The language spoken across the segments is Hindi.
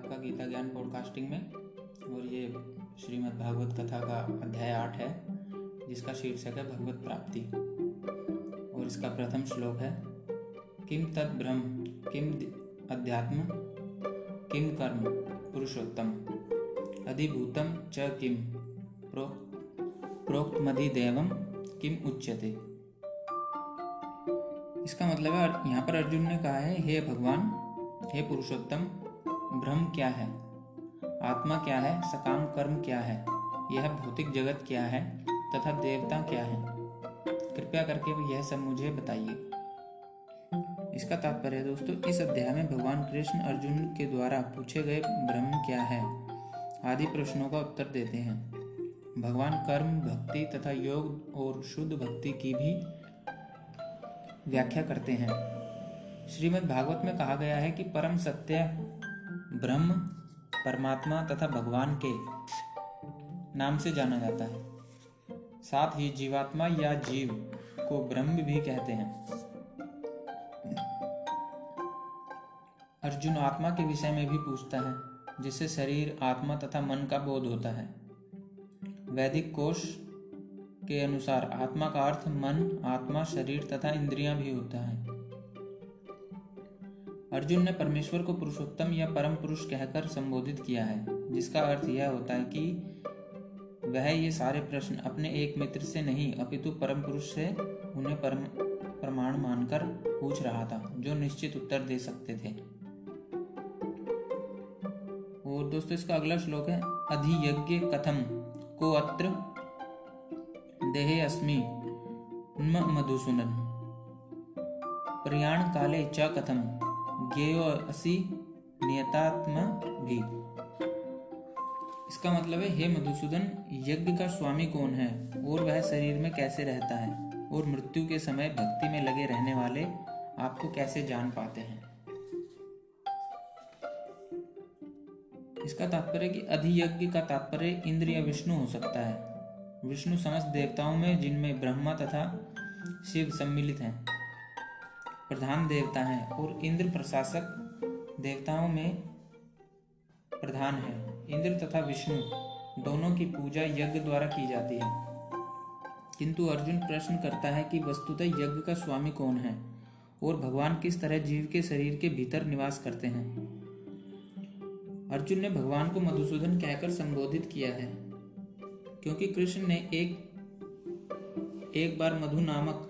आपका गीता ज्ञान पॉडकास्टिंग में, और ये श्रीमद् भागवत कथा का अध्याय आठ है, जिसका शीर्षक है भगवत प्राप्ति। और इसका प्रथम श्लोक है किम तद ब्रह्म किम अध्यात्म किम कर्म पुरुषोत्तम अधिभूतम च किम प्रो प्रोक्तमधिदेवम किम उच्यते। इसका मतलब है, यहाँ पर अर्जुन ने कहा है, हे भगवान, हे पुरुषोत्तम ब्रह्म क्या है? आत्मा क्या है? सकाम कर्म क्या है? यह भौतिक जगत क्या है? तथा देवता क्या है? कृपया करके यह सब मुझे बताइए। इसका तात्पर्य दोस्तों, इस अध्याय में भगवान कृष्ण अर्जुन के द्वारा पूछे गए ब्रह्म क्या है? आदि प्रश्नों का उत्तर देते हैं। भगवान कर्म, भक्ति तथा योग और शुद्ध भक्ति की भी व्याख्या करते हैं। श्रीमद् भागवत में कहा गया है कि परम सत्य ब्रह्म, परमात्मा तथा भगवान के नाम से जाना जाता है। साथ ही जीवात्मा या जीव को ब्रह्म भी कहते हैं। अर्जुन आत्मा के विषय में भी पूछता है जिससे शरीर, आत्मा तथा मन का बोध होता है। वैदिक कोश के अनुसार आत्मा का अर्थ मन, आत्मा, शरीर तथा इंद्रियाँ भी होता है। अर्जुन ने परमेश्वर को पुरुषोत्तम या परम पुरुष कहकर संबोधित किया है, जिसका अर्थ यह होता है कि वह ये सारे प्रश्न अपने एक मित्र से नहीं, अपितु परम पुरुष से उन्हें परम प्रमाण मानकर पूछ रहा था, जो निश्चित उत्तर दे सकते थे। और दोस्तों, इसका अगला श्लोक है, अधियज्ञ कथम को अत्र देहे अस्मि मधुसूदन। प्रयाण काले च कथम। ज्ञेयो असि नियतात्म भी इसका मतलब है, हे मधुसूदन, यज्ञ का स्वामी कौन है? और वह शरीर में कैसे रहता है? और मृत्यु के समय भक्ति में लगे रहने वाले आपको कैसे जान पाते हैं? इसका तात्पर्य कि अधियज्ञ का तात्पर्य इंद्र या विष्णु हो सकता है। विष्णु समस्त देवताओं में, जिनमें ब्रह्मा तथा शिव सम्मिलित हैं। प्रधान देवता हैं और इंद्र प्रशासक देवताओं में प्रधान है। इंद्र तथा विष्णु दोनों की पूजा यज्ञ द्वारा की जाती है। किंतु अर्जुन प्रश्न करता है कि वस्तुतः यज्ञ का स्वामी कौन है और भगवान किस तरह जीव के शरीर के भीतर निवास करते हैं? अर्जुन ने भगवान को मधुसूदन कहकर संबोधित किया है, क्योंकि कृष्ण ने एक एक बार मधु नामक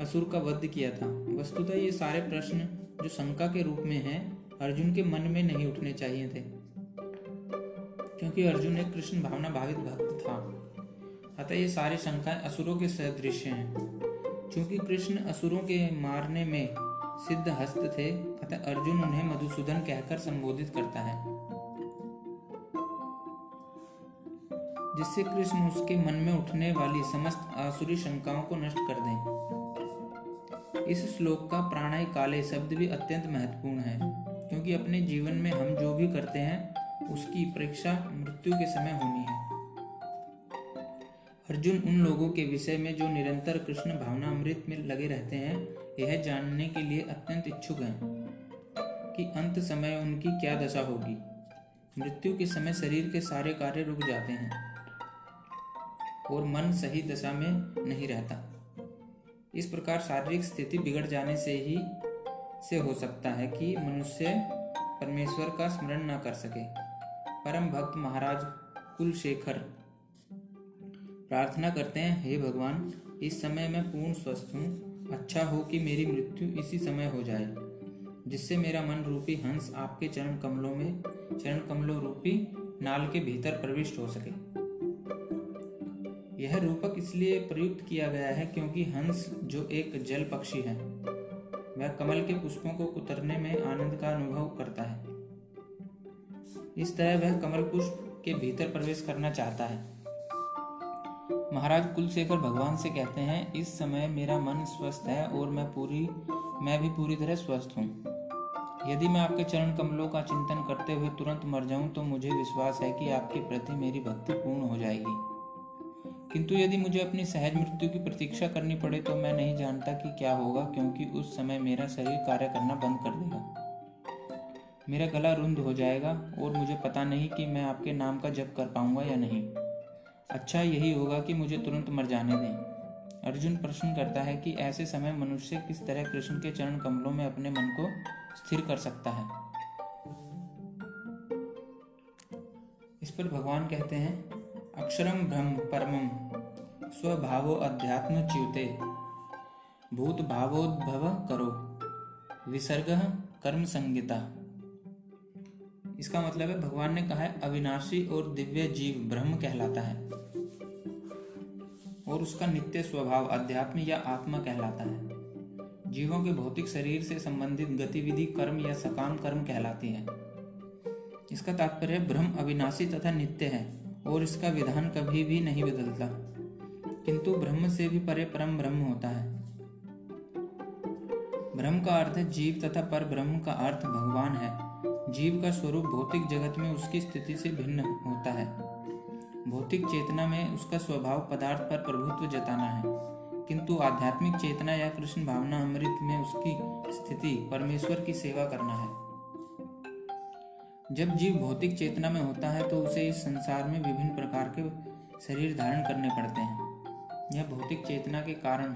असुर का वध किया था। वस्तुतः ये सारे प्रश्न जो शंका के रूप में हैं, अर्जुन के मन में नहीं उठने चाहिए थे। क्योंकि अर्जुन एक कृष्ण भावना भावित भक्त था। अतः ये सारी शंकाएँ असुरों के सदृश हैं। क्योंकि कृष्ण असुरों के मारने में सिद्ध हस्त थे, अतः अर्जुन उन्हें मधुसूदन कहकर संबोधित करता है। जिससे कृष्ण उसके मन में उठने वाली समस्त आसुरी शंकाओं को नष्ट कर दें। इस श्लोक का प्राणय काले शब्द भी अत्यंत महत्वपूर्ण है, क्योंकि अपने जीवन में हम जो भी करते हैं, उसकी परीक्षा मृत्यु के समय होनी है। अर्जुन उन लोगों के विषय में जो निरंतर कृष्ण भावना अमृत में लगे रहते हैं, यह जानने के लिए अत्यंत इच्छुक हैं कि अंत समय उनकी क्या दशा होगी। मृत्यु के समय शरीर के सारे कार्य रुक जाते हैं और मन सही दशा में नहीं रहता। इस प्रकार शारीरिक स्थिति बिगड़ जाने से ही, से हो सकता है कि मनुष्य परमेश्वर का स्मरण न कर सके। परम भक्त महाराज कुलशेखर प्रार्थना करते हैं, हे भगवान, इस समय मैं पूर्ण स्वस्थ हूँ। अच्छा हो कि मेरी मृत्यु इसी समय हो जाए, जिससे मेरा मन रूपी हंस आपके चरण कमलों में, चरण कमलों रूपी नाल के भीतर प्रविष्ट हो सके। यह रूपक इसलिए प्रयुक्त किया गया है क्योंकि हंस जो एक जल पक्षी है, वह कमल के पुष्पों को कुतरने में आनंद का अनुभव करता है। इस तरह वह कमल पुष्प के भीतर प्रवेश करना चाहता है। महाराज कुलशेखर भगवान से कहते हैं, इस समय मेरा मन स्वस्थ है और मैं पूरी, मैं भी पूरी तरह स्वस्थ हूँ। यदि मैं आपके चरण कमलों का चिंतन करते हुए तुरंत मर जाऊँ तो मुझे विश्वास है कि आपके प्रति मेरी भक्ति पूर्ण हो जाएगी। किंतु यदि मुझे अपनी सहज मृत्यु की प्रतीक्षा करनी पड़े तो मैं नहीं जानता कि क्या होगा, क्योंकि उस समय मेरा शरीर कार्य करना बंद कर देगा। मेरा गला रुंद हो जाएगा और मुझे पता नहीं कि मैं आपके नाम का जप कर पाऊँगा या नहीं। अच्छा यही होगा कि मुझे तुरंत मर जाने दें। अर्जुन प्रश्न करता है कि ऐसे समय मनुष्य किस तरह कृष्ण के चरण कमलों में अपने मन को स्थिर कर सकता है। इस पर भगवान कहते हैं अक्षरम ब्रह्म परमम स्वभावो अध्यात्म च्युते। भूत भावोद्भव करो। विसर्ग कर्म संगीता इसका मतलब है, भगवान ने कहा है, अविनाशी और दिव्य जीव ब्रह्म कहलाता है। और उसका नित्य स्वभाव अध्यात्म या आत्मा कहलाता है। जीवों के भौतिक शरीर से संबंधित गतिविधि, कर्म या सकाम कर्म कहलाती है। इसका तात्पर्य ब्रह्म अविनाशी तथा नित्य है। और इसका विधान कभी भी नहीं बदलता। किंतु ब्रह्म से भी परे परम ब्रह्म होता है। ब्रह्म का अर्थ जीव तथा पर ब्रह्म का अर्थ भगवान है। जीव का स्वरूप भौतिक जगत में उसकी स्थिति से भिन्न होता है। भौतिक चेतना में उसका स्वभाव पदार्थ पर प्रभुत्व जताना है। किंतु आध्यात्मिक चेतना या कृष्ण भावना अमृत में उसकी स्थिति परमेश्वर की सेवा करना है। जब जीव भौतिक चेतना में होता है तो उसे इस संसार में विभिन्न प्रकार के शरीर धारण करने पड़ते हैं। यह भौतिक चेतना के कारण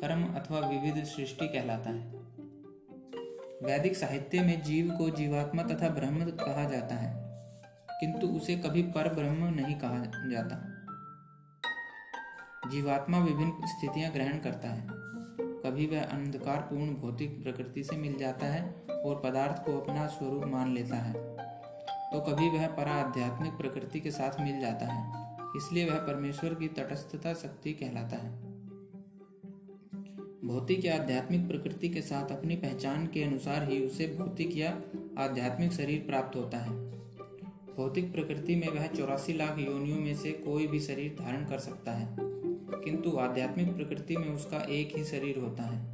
कर्म अथवा विविध सृष्टि कहलाता है। वैदिक साहित्य में जीव को जीवात्मा तथा ब्रह्म कहा जाता है, किंतु उसे कभी पर ब्रह्म नहीं कहा जाता। जीवात्मा विभिन्न स्थितियाँ ग्रहण करता है। कभी वह अंधकार पूर्ण भौतिक प्रकृति से मिल जाता है और पदार्थ को अपना स्वरूप मान लेता है। तो कभी वह परा आध्यात्मिक प्रकृति के साथ मिल जाता है, इसलिए वह परमेश्वर की तटस्थता शक्ति कहलाता है। भौतिक या आध्यात्मिक प्रकृति के साथ अपनी पहचान के अनुसार ही उसे भौतिक या आध्यात्मिक शरीर प्राप्त होता है। भौतिक प्रकृति में वह चौरासी लाख योनियों में से कोई भी शरीर धारण कर सकता है, किंतु आध्यात्मिक प्रकृति में उसका एक ही शरीर होता है।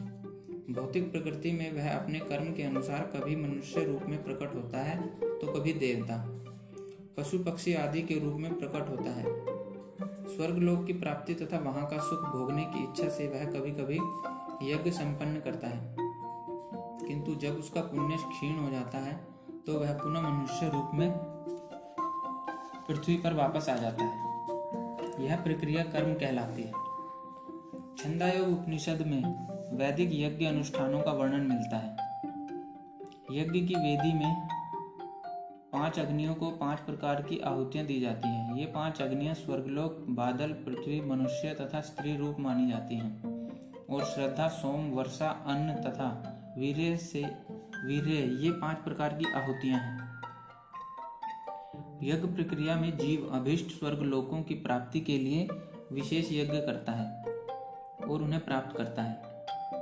भौतिक प्रकृति में वह अपने कर्म के अनुसार कभी मनुष्य रूप में प्रकट होता है तो कभी देवता। पशु, पक्षी आदि के रूप में प्रकट होता है। स्वर्गलोक की प्राप्ति तथा वहाँ का सुख भोगने की इच्छा से वह कभी कभी यज्ञ संपन्न करता है। किंतु जब उसका पुण्य क्षीण हो जाता है तो वह पुनः मनुष्य रूप में पृथ्वी पर वापस आ जाता है। यह प्रक्रिया कर्म कहलाती है। छंदायोग उपनिषद में वैदिक यज्ञ अनुष्ठानों का वर्णन मिलता है। यज्ञ की वेदी में पाँच अग्नियों को पाँच प्रकार की आहुतियाँ दी जाती हैं। ये पाँच अग्नियाँ स्वर्गलोक, बादल, पृथ्वी, मनुष्य तथा स्त्री रूप मानी जाती हैं। और श्रद्धा, सोम, वर्षा, अन्न तथा वीर्य से वीर्य, ये पाँच प्रकार की आहुतियाँ हैं। यज्ञ प्रक्रिया में जीव अभिष्ट स्वर्ग लोकों की प्राप्ति के लिए विशेष यज्ञ करता है और उन्हें प्राप्त करता है।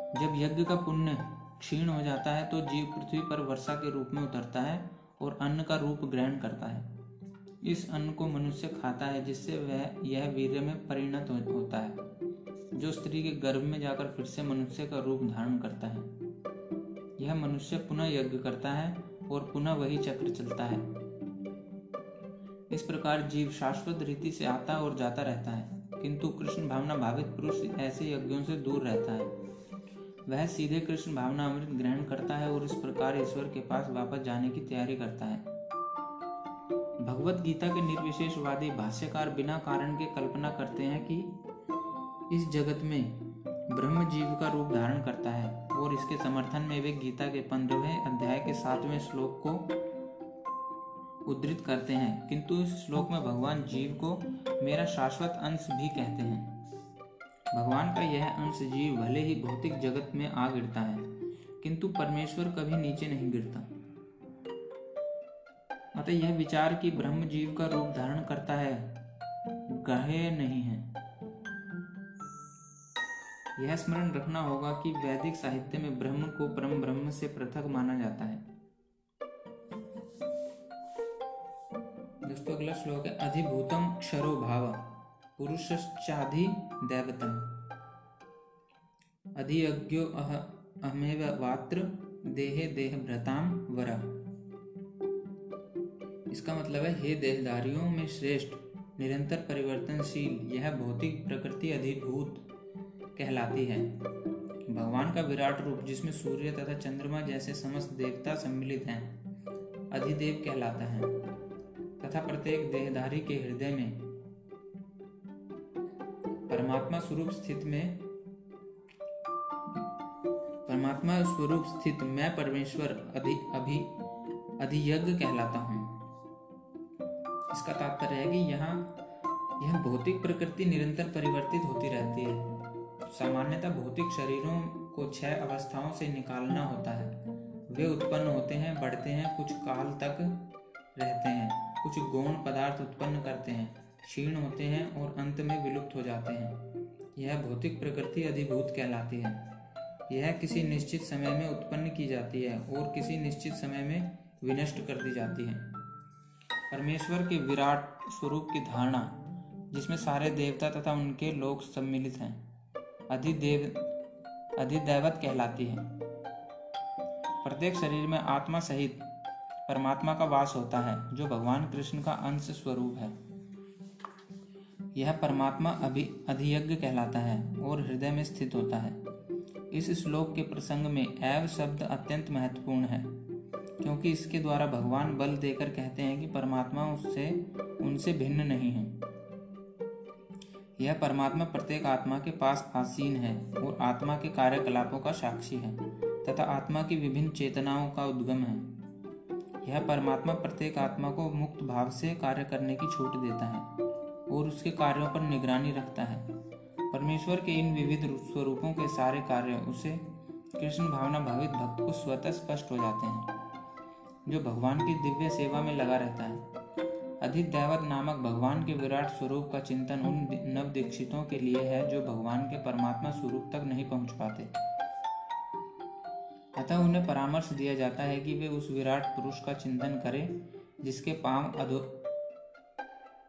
जब यज्ञ का पुण्य क्षीण हो जाता है तो जीव पृथ्वी पर वर्षा के रूप में उतरता है और अन्न का रूप ग्रहण करता है। इस अन्न को मनुष्य खाता है, जिससे वह यह वीर्य में परिणत होता है, जो स्त्री के गर्भ में जाकर फिर से मनुष्य का रूप धारण करता है। यह मनुष्य पुनः यज्ञ करता है और पुनः वही चक्र चलता है। इस प्रकार जीव शाश्वत रीति से आता और जाता रहता है, किंतु कृष्ण भावना भावित पुरुष ऐसे यज्ञों से दूर रहता है। वह सीधे कृष्ण भावना अमृत ग्रहण करता है और इस प्रकार ईश्वर के पास वापस जाने की तैयारी करता है। भगवत गीता के निर्विशेषवादी भाष्यकार बिना कारण के कल्पना करते हैं कि इस जगत में ब्रह्म जीव का रूप धारण करता है और इसके समर्थन में वे गीता के पंद्रहवें अध्याय के सातवें श्लोक को उद्धृत करते हैं। किंतु इस श्लोक में भगवान जीव को मेरा शाश्वत अंश भी कहते हैं। भगवान का यह अंश जीव भले ही भौतिक जगत में आ गिरता है, किंतु परमेश्वर कभी नीचे नहीं गिरता। अतः यह विचार कि ब्रह्म जीव का रूप धारण करता है ग्रह नहीं है। यह स्मरण रखना होगा कि वैदिक साहित्य में ब्रह्म को परम ब्रह्म से पृथक माना जाता है। दोस्तों, अगला श्लोक है, अधिभूतम क्षरो भाव। पुरुषाधि दैवतम। अधियज्ञो अह, अहमेव वात्र, देहे देह भ्रताम वर। इसका मतलब है, हे देहधारियों में श्रेष्ठ, निरंतर परिवर्तनशील, यह भौतिक प्रकृति अधिभूत कहलाती है। भगवान का विराट रूप, जिसमें सूर्य तथा चंद्रमा जैसे समस्त देवता सम्मिलित हैं, अधिदेव कहलाता है। तथा प्रत्येक देहधारी के हृदय में परमात्मा स्वरूप स्थित में, परमात्मा स्वरूप स्थित मैं परमेश्वर अधि, अभि, अधियज्ञ कहलाता हूँ। इसका तात्पर्य है कि यहाँ, यह भौतिक प्रकृति निरंतर परिवर्तित होती रहती है। सामान्यतः भौतिक शरीरों को छह अवस्थाओं से निकालना होता है। वे उत्पन्न होते हैं, बढ़ते हैं, कुछ काल तक रहते हैं, कुछ गौण पदार्थ उत्पन्न करते हैं। क्षीण होते हैं और अंत में विलुप्त हो जाते हैं। यह भौतिक प्रकृति अधिभूत कहलाती है। यह किसी निश्चित समय में उत्पन्न की जाती है और किसी निश्चित समय में विनष्ट कर दी जाती है। परमेश्वर के विराट स्वरूप की धारणा, जिसमें सारे देवता तथा उनके लोग सम्मिलित हैं, अधिदेव, अधिदैवत कहलाती है। प्रत्येक शरीर में आत्मा सहित परमात्मा का वास होता है, जो भगवान कृष्ण का अंश स्वरूप है। यह परमात्मा अभि, अधियज्ञ कहलाता है और हृदय में स्थित होता है। इस श्लोक के प्रसंग में एव शब्द अत्यंत महत्वपूर्ण है, क्योंकि इसके द्वारा भगवान बल देकर कहते हैं कि परमात्मा उससे, उनसे भिन्न नहीं है। यह परमात्मा प्रत्येक आत्मा के पास आसीन है और आत्मा के कार्यकलापों का साक्षी है, तथा आत्मा की विभिन्न चेतनाओं का उद्गम है। यह परमात्मा प्रत्येक आत्मा को मुक्त भाव से कार्य करने की छूट देता है। और उसके कार्यों पर निगरानी रखता है। परमेश्वर के इन विविध स्वरूपों के सारे कार्य उसे कृष्ण भावना भावित भक्त को स्वतः स्पष्ट हो जाते हैं, जो भगवान की दिव्य सेवा में लगा रहता है। अधिदैवत नामक भगवान के विराट स्वरूप का चिंतन उन नव दीक्षितों के लिए है, जो भगवान के परमात्मा स्वरूप तक नहीं पहुँच पाते। अतः उन्हें परामर्श दिया जाता है कि वे उस विराट पुरुष का चिंतन करें, जिसके पाँव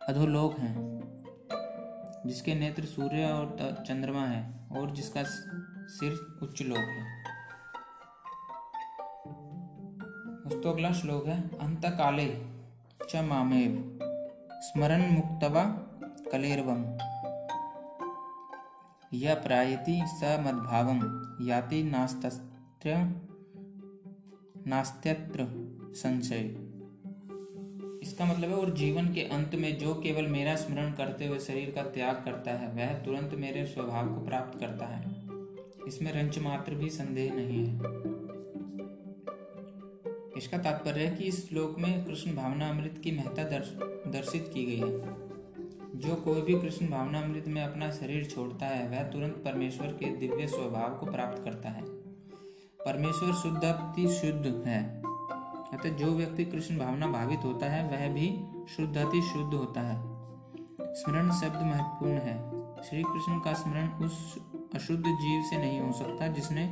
अधोलोक हैं, जिसके नेत्र सूर्य और चंद्रमा है और जिसका सिर उच्च लोक है। दोस्तों अगला श्लोक है अंत काले च मामेव स्मरण मुक्तवा कलेरवम। य प्रायति स मद्भावम, याति नास्तत्र नास्त्यत्र संशय। इसका मतलब है और जीवन के अंत में जो केवल मेरा स्मरण करते हुए शरीर का त्याग करता है वह तुरंत मेरे स्वभाव को प्राप्त करता है। इसमें रंच मात्र भी संदेह नहीं है। इसका तात्पर्य है कि इस श्लोक में कृष्ण भावना अमृत की महत्ता दर्श, दर्शित की गई है। जो कोई भी कृष्ण भावना अमृत में अपना शरीर छोड़ता है वह तुरंत परमेश्वर के दिव्य स्वभाव को प्राप्त करता है। परमेश्वर शुद्ध शुद्ध है। अतः जो व्यक्ति कृष्ण भावना भावित होता है, वह भी शुद्ध अति शुद्ध होता है। स्मरण शब्द महत्वपूर्ण है। श्री कृष्ण का स्मरण उस अशुद्ध जीव से नहीं हो सकता जिसने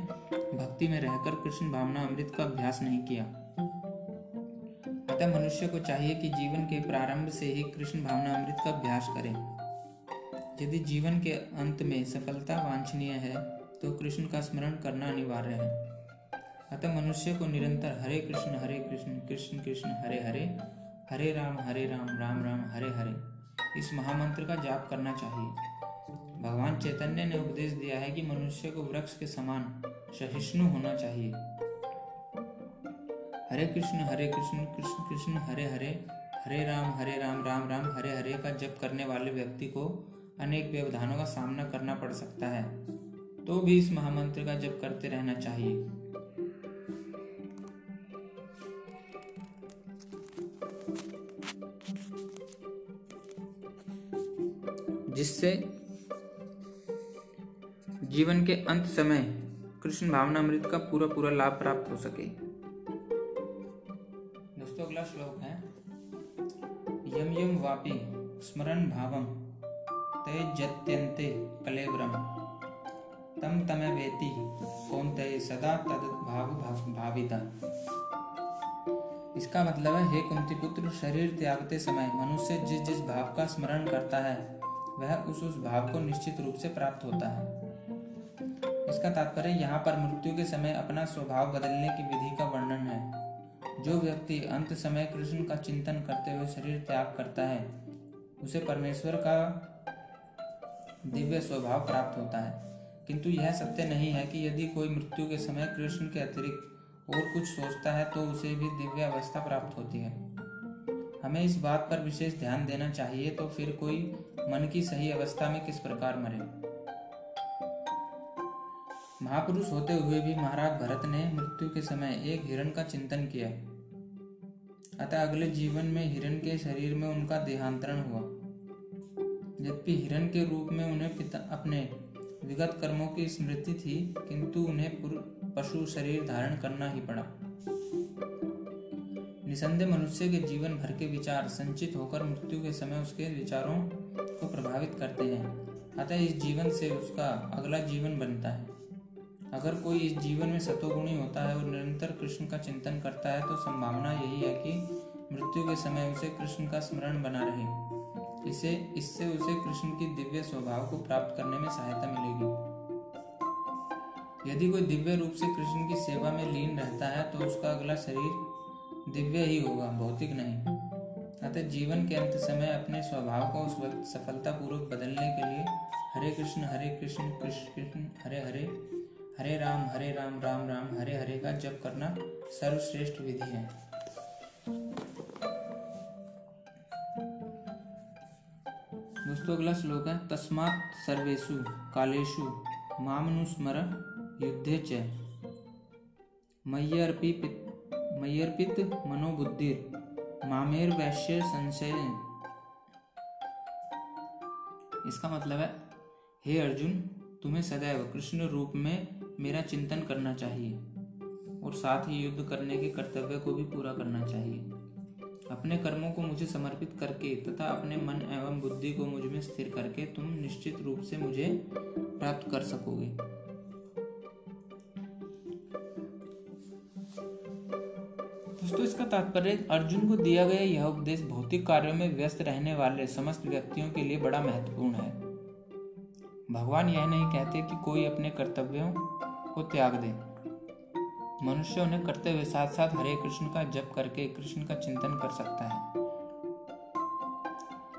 भक्ति में रहकर कृष्ण भावना अमृत का अभ्यास नहीं किया। अतः मनुष्य को चाहिए कि जीवन के प्रारंभ से ही कृष्ण भावना अमृत का अभ्यास करें। यदि जीवन के अंत में सफलता वांछनीय है तो कृष्ण का स्मरण करना अनिवार्य है। अतः मनुष्य को निरंतर हरे कृष्ण हरे कृष्ण कृष्ण कृष्ण, हरे हरे हरे राम हरे राम राम राम, हरे हरे, इस महामंत्र का जाप करना चाहिए। भगवान चैतन्य ने उपदेश दिया है कि मनुष्य को वृक्ष के समान सहिष्णु होना चाहिए। हरे कृष्ण हरे कृष्ण कृष्ण कृष्ण, हरे हरे हरे राम हरे राम राम राम, हरे हरे का जप करने वाले व्यक्ति को अनेक व्यवधानों का सामना करना पड़ सकता है। तो भी इस महामंत्र का जप करते रहना चाहिए। जिससे जीवन के अंत समय कृष्ण भावनामृत का पूरा पूरा लाभ प्राप्त हो सके। दोस्तों, अगला श्लोक है। यम यम वापी स्मरण भावम ते जत्यंते कलेवरम। तम तमे वेति कौन ते सदा तद भाव भाविता इसका मतलब है, हे कुंती पुत्र, शरीर त्यागते समय मनुष्य जिस जिस भाव का स्मरण करता है वह उस उस भाव को निश्चित रूप से प्राप्त होता है। इसका तात्पर्य यहाँ पर मृत्यु के समय अपना स्वभाव बदलने की विधि का वर्णन है। जो व्यक्ति अंत समय कृष्ण का चिंतन करते हुए शरीर त्याग करता है, उसे परमेश्वर का दिव्य स्वभाव प्राप्त होता है। किंतु यह सत्य नहीं है कि यदि कोई मृत्यु के समय कृष्ण के अतिरिक्त और कुछ सोचता है तो उसे भी दिव्य अवस्था प्राप्त होती है। हमें इस बात पर विशेष ध्यान देना चाहिए तो फिर कोई मन की सही अवस्था में किस प्रकार मरे। महापुरुष होते हुए भी महाराज भरत ने मृत्यु के समय एक हिरण का चिंतन किया। अतः अगले जीवन में हिरण के शरीर में उनका देहांतरण हुआ। यद्यपि हिरण के रूप में उन्हें पिता, अपने विगत कर्मों की स्मृति थी, किंतु उन्हें पशु शरीर धारण करना ही पड़ा। निसंदेह मनुष्य के जीवन भर के विचार संचित होकर मृत्यु के समय उसके विचारों को प्रभावित करते हैं। अतः इस जीवन से उसका अगला जीवन बनता है। अगर कोई इस जीवन में सतोगुणी होता है और निरंतर कृष्ण का चिंतन करता है तो संभावना यही है कि मृत्यु के समय उसे कृष्ण का स्मरण बना रहे। इसे, इससे उसे कृष्ण की दिव्य स्वभाव को प्राप्त करने में सहायता मिलेगी। यदि कोई दिव्य रूप से कृष्ण की सेवा में लीन रहता है तो उसका अगला शरीर दिव्य ही होगा, भौतिक नहीं। अतः जीवन के अंत समय अपने स्वभाव को उस वक्त सफलतापूर्वक बदलने के लिए हरे कृष्ण हरे कृष्ण कृष्ण कृष्ण, हरे हरे हरे राम हरे राम राम राम, हरे हरे का जप करना सर्वश्रेष्ठ विधि है। दोस्तों, अगला श्लोक है, तस्मात् सर्वेशु कालेशु मामनुस्मर युद्धे च। मय्यर्पित मय्यर्पित मनोबुद्धिर मामेर वैश्य संशय इसका मतलब है, हे अर्जुन, तुम्हें सदैव कृष्ण रूप में मेरा चिंतन करना चाहिए और साथ ही युद्ध करने के कर्तव्य को भी पूरा करना चाहिए। अपने कर्मों को मुझे समर्पित करके तथा अपने मन एवं बुद्धि को मुझमें स्थिर करके तुम निश्चित रूप से मुझे प्राप्त कर सकोगे। दोस्तों, इसका तात्पर्य अर्जुन को दिया गया यह उपदेश भौतिक कार्यों में व्यस्त रहने वाले समस्त व्यक्तियों के लिए बड़ा महत्वपूर्ण है। भगवान यह नहीं कहते कि कोई अपने कर्तव्यों को त्याग दे। मनुष्य उन्हें करते हुए साथ साथ हरे कृष्ण का जप करके कृष्ण का चिंतन कर सकता है।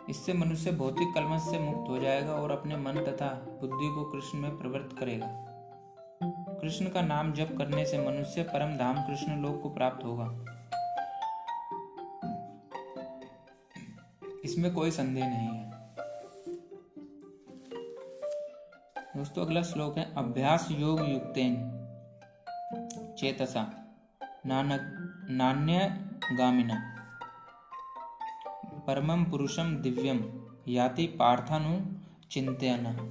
इससे मनुष्य भौतिक कलमश से मुक्त हो जाएगा और अपने मन तथा बुद्धि को कृष्ण में प्रवृत्त करेगा। कृष्ण का नाम जप करने से मनुष्य परम धाम कृष्ण लोक को प्राप्त होगा। इसमें कोई संदेह नहीं है। दोस्तों, अगला श्लोक है, अभ्यास योग युक्तेन, चेतसा, नानक, नान्य गामिना। परमम पुरुषम दिव्यम याति पार्थानु चिंतन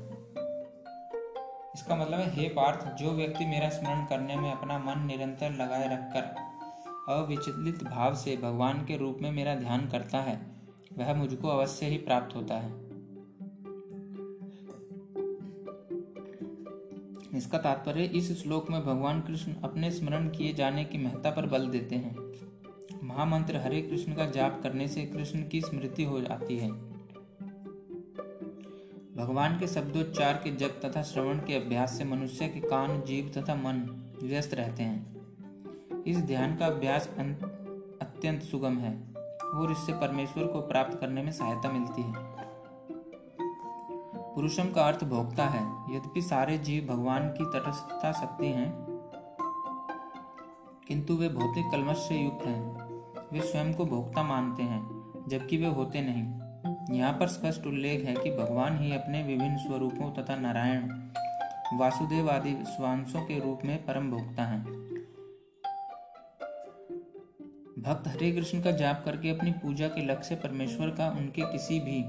इसका मतलब है, हे पार्थ, जो व्यक्ति मेरा स्मरण करने में अपना मन निरंतर लगाए रखकर अविचलित भाव से भगवान के रूप में मेरा ध्यान करता है वह मुझको अवश्य ही प्राप्त होता है। इसका तात्पर्य इस श्लोक में भगवान कृष्ण अपने स्मरण किए जाने की महत्ता पर बल देते हैं। महामंत्र हरे कृष्ण का जाप करने से कृष्ण की स्मृति हो जाती है। भगवान के शब्दोच्चार के जप तथा श्रवण के अभ्यास से मनुष्य के कान जीव तथा मन व्यस्त रहते हैं। इस ध्यान का अभ्यास अत्यंत सुगम है। और इससे परमेश्वर को प्राप्त करने में सहायता मिलती है। पुरुषम का अर्थ भोक्ता है। यद्यपि सारे जीव भगवान की तटस्थता शक्ति हैं, किंतु वे भौतिक कलमश से युक्त हैं। वे स्वयं को भोक्ता मानते हैं, जबकि वे होते नहीं। यहाँ पर स्पष्ट उल्लेख है कि भगवान ही अपने विभिन्न स्वरूपों तथा नारायण, वासुदेव आदि स्वांशों के रूप में परम भोक्ता हैं। भक्त हरे कृष्ण का जाप करके अपनी पूजा के लक्ष्य परमेश्वर का उनके किसी भी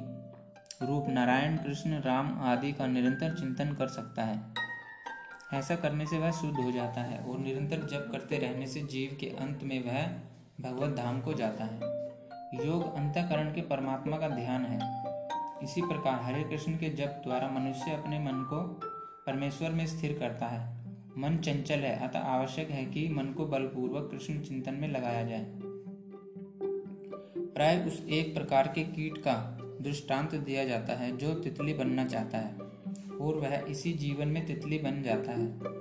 रूप, नारायण कृष्ण, राम आदि का निरंतर चिंतन कर सकता है। ऐसा करने से वह शुद्ध हो जाता है और निरंतर जप करते रहने से जीव के अंत में वह भगवत धाम को जाता है। योग अंतकरण के परमात्मा का ध्यान है। इसी प्रकार हरे कृष्ण के जप द्वारा मनुष्य अपने मन को परमेश्वर में स्थिर करता है। मन चंचल है, अतः आवश्यक है कि मन को बलपूर्वक कृष्ण चिंतन में लगाया जाए। प्राय उस एक प्रकार के कीट का दृष्टांत दिया जाता है, जो तितली बनना चाहता है, और वह इसी जीवन में तितली बन जाता है।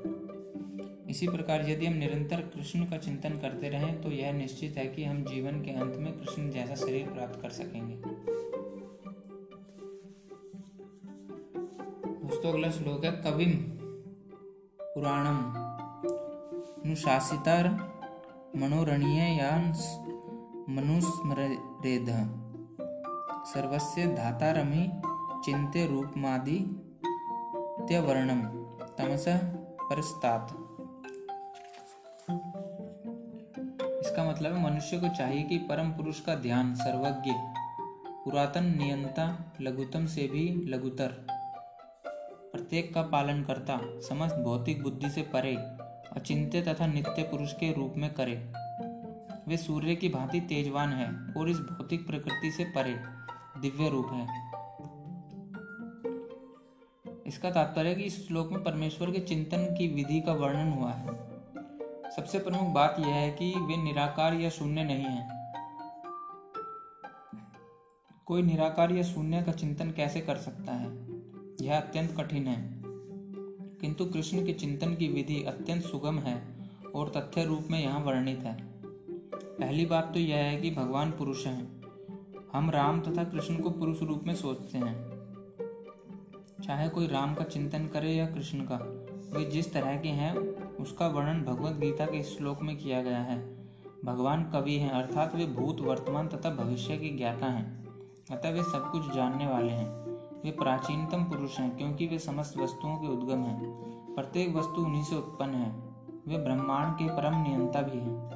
इसी प्रकार यदि हम निरंतर कृष्ण का चिंतन करते रहें तो यह निश्चित है कि हम जीवन के अंत में कृष्ण जैसा शरीर प्राप्त कर सकेंगे। दोस्तों, अगला श्लोक है, कविम। पुराणम। अनुशासितर मनोरणीयांस मनुस्मरेद। सर्वस्य धातारमि चिंते रूपमादि त्यवर्णम। तमसः परस्तात। इसका मतलब है, मनुष्य को चाहिए कि परम पुरुष का ध्यान सर्वज्ञ, पुरातन नियंता, लघुतम से भी लघुतर। प्रत्येक का पालन करता, समस्त भौतिक बुद्धि से परे, अचिंत्य तथा नित्य पुरुष के रूप में करे। वे सूर्य की भांति तेजवान है और इस भौतिक प्रकृति से परे, दिव्य रूप है। इसका तात्पर्य कि इस श्लोक में परमेश्वर के चिंतन की विधि का वर्णन हुआ है। सबसे प्रमुख बात यह है कि वे निराकार या शून्य नहीं है। कोई निराकार या शून्य का चिंतन कैसे कर सकता है? यह अत्यंत कठिन है। किंतु कृष्ण के चिंतन की विधि अत्यंत सुगम है और तथ्य रूप में यहाँ वर्णित है। पहली बात तो यह है कि भगवान पुरुष हैं। हम राम तथा कृष्ण को पुरुष रूप में सोचते हैं। चाहे कोई राम का चिंतन करे या कृष्ण का, वे जिस तरह के हैं, उसका वर्णन भगवत गीता के श्लोक में किया गया है। भगवान कवि हैं, अर्थात वे भूत, वर्तमान तथा भविष्य के ज्ञाता हैं। अतः वे सब कुछ जानने वाले हैं। वे प्राचीनतम पुरुष हैं क्योंकि वे समस्त वस्तुओं के उद्गम हैं। प्रत्येक वस्तु उन्हीं से उत्पन्न है। वे ब्रह्मांड के परम नियंता भी हैं।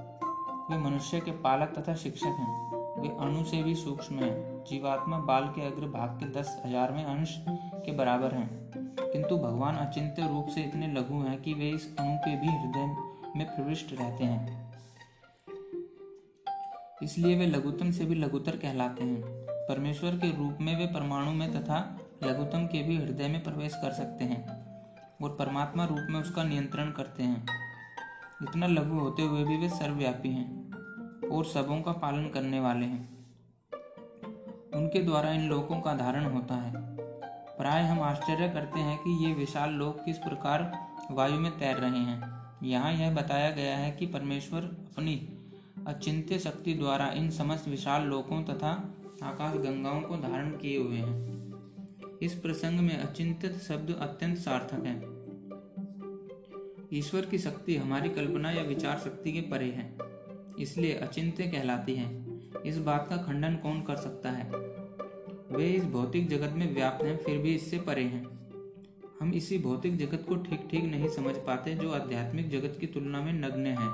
वे मनुष्य के पालक तथा शिक्षक हैं। वे अणु से भी सूक्ष्म हैं। जीवात्मा बाल के अग्र भाग के दस हजारवें अंश के बराबर हैं। किंतु भगवान अचिंत्य रूप से इतने लघु हैं कि वे इस अणु के भी हृदय में प्रविष्ट रहते हैं। इसलिए वे लघुतम से भी लघुतर कहलाते हैं। परमेश्वर के रूप में वे परमाणु में तथा लघुतम के भी हृदय में प्रवेश कर सकते हैं और परमात्मा रूप में उसका नियंत्रण करते हैं। इतना लघु होते हुए भी वे सर्वव्यापी हैं और सबों का पालन करने वाले हैं। उनके द्वारा इन लोगों का धारण होता है। प्राय हम आश्चर्य करते हैं कि ये विशाल लोग किस प्रकार वायु में तैर रहे हैं। यहाँ यह बताया गया है कि परमेश्वर अपनी अचिंत्य शक्ति द्वारा इन समस्त विशाल लोकों तथा आकाश गंगाओं को धारण किए हुए हैं। इस प्रसंग में अचिंतित शब्द अत्यंत सार्थक है। ईश्वर की शक्ति हमारी कल्पना या विचार शक्ति के परे है, इसलिए अचिंत्य कहलाती है। इस बात का खंडन कौन कर सकता है? वे इस भौतिक जगत में व्याप्त हैं, फिर भी इससे परे हैं। हम इसी भौतिक जगत को ठीक ठीक नहीं समझ पाते जो आध्यात्मिक जगत की तुलना में नग्न है।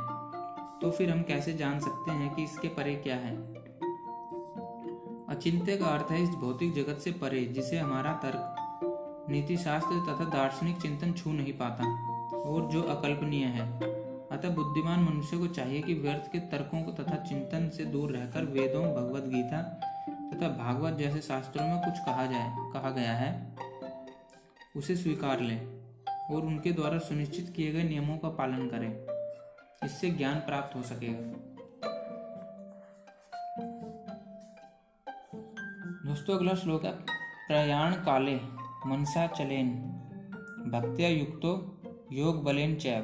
तो फिर हम कैसे जान सकते हैं कि इसके परे क्या है? अचिंत्य का अर्थ है इस भौतिक जगत से परे, जिसे हमारा तर्क नीति शास्त्र तथा दार्शनिक चिंतन छू नहीं पाता, और जो अकल्पनीय है। अतः बुद्धिमान मनुष्य को चाहिए कि व्यर्थ के तर्कों को तथा चिंतन से दूर रहकर वेदों, भगवत गीता तथा भागवत जैसे शास्त्रों में कुछ कहा जाए, कहा गया है, उसे स्वीकार लें और उनके द्वारा सुनिश्चित किए गए नियमों का पालन करें। इससे ज्ञान प्राप्त हो सकेगा। दोस्तों अगला श्लोक है प्रयाण काले मनसा चलेन, भक्त्या युक्तो योग बलेन चैव।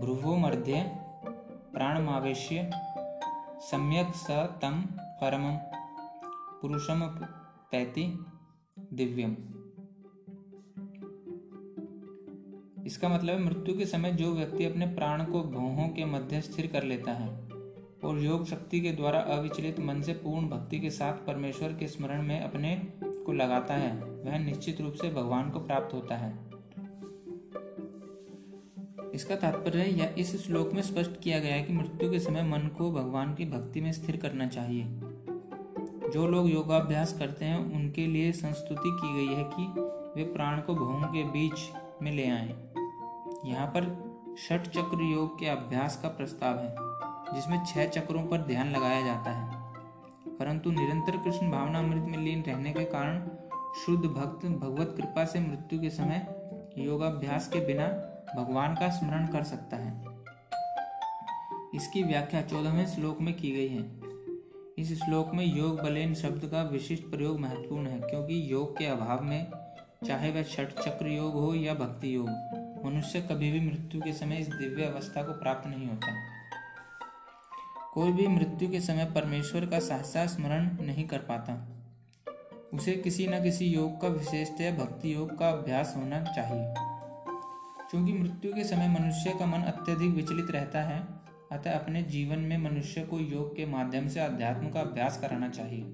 भ्रुवो मध्य प्राणमावेश्य सम्यक स तम परम पुरुषम पैति दिव्यम। इसका मतलब है, मृत्यु के समय जो व्यक्ति अपने प्राण को भौहों के मध्य स्थिर कर लेता है और योग शक्ति के द्वारा अविचलित मन से पूर्ण भक्ति के साथ परमेश्वर के स्मरण में अपने को लगाता है। वह निश्चित रूप से भगवान को प्राप्त होता है। इसका तात्पर्य या इस श्लोक में स्पष्ट किया गया है कि मृत्यु के समय मन को भगवान की भक्ति में स्थिर करना चाहिए। जो लोग योगाभ्यास करते हैं, उनके लिए संस्तुति की गई है कि वे प्राण को भूम के बीच में ले आए। यहाँ पर षट चक्र योग के अभ्यास का प्रस्ताव है। जिसमें छह चक्रों पर ध्यान लगाया जाता है। परंतु निरंतर कृष्ण भावना अमृत में लीन रहने के कारण शुद्ध भक्त भगवत कृपा से मृत्यु के समय योगाभ्यास के बिना भगवान का स्मरण कर सकता है। इसकी व्याख्या चौदहवें श्लोक में की गई है। इस श्लोक में योग बलेन शब्द का विशिष्ट प्रयोग महत्वपूर्ण है, क्योंकि योग के अभाव में चाहे वह छठ चक्र योग हो या भक्ति योग, मनुष्य कभी भी मृत्यु के समय इस दिव्य अवस्था को प्राप्त नहीं होता। कोई भी मृत्यु के समय परमेश्वर का सहसा स्मरण नहीं कर पाता। उसे किसी न किसी योग का विशेषतः भक्ति योग का अभ्यास होना चाहिए। क्योंकि मृत्यु के समय मनुष्य का मन अत्यधिक विचलित रहता है, अतः अपने जीवन में मनुष्य को योग के माध्यम से अध्यात्म का अभ्यास कराना चाहिए।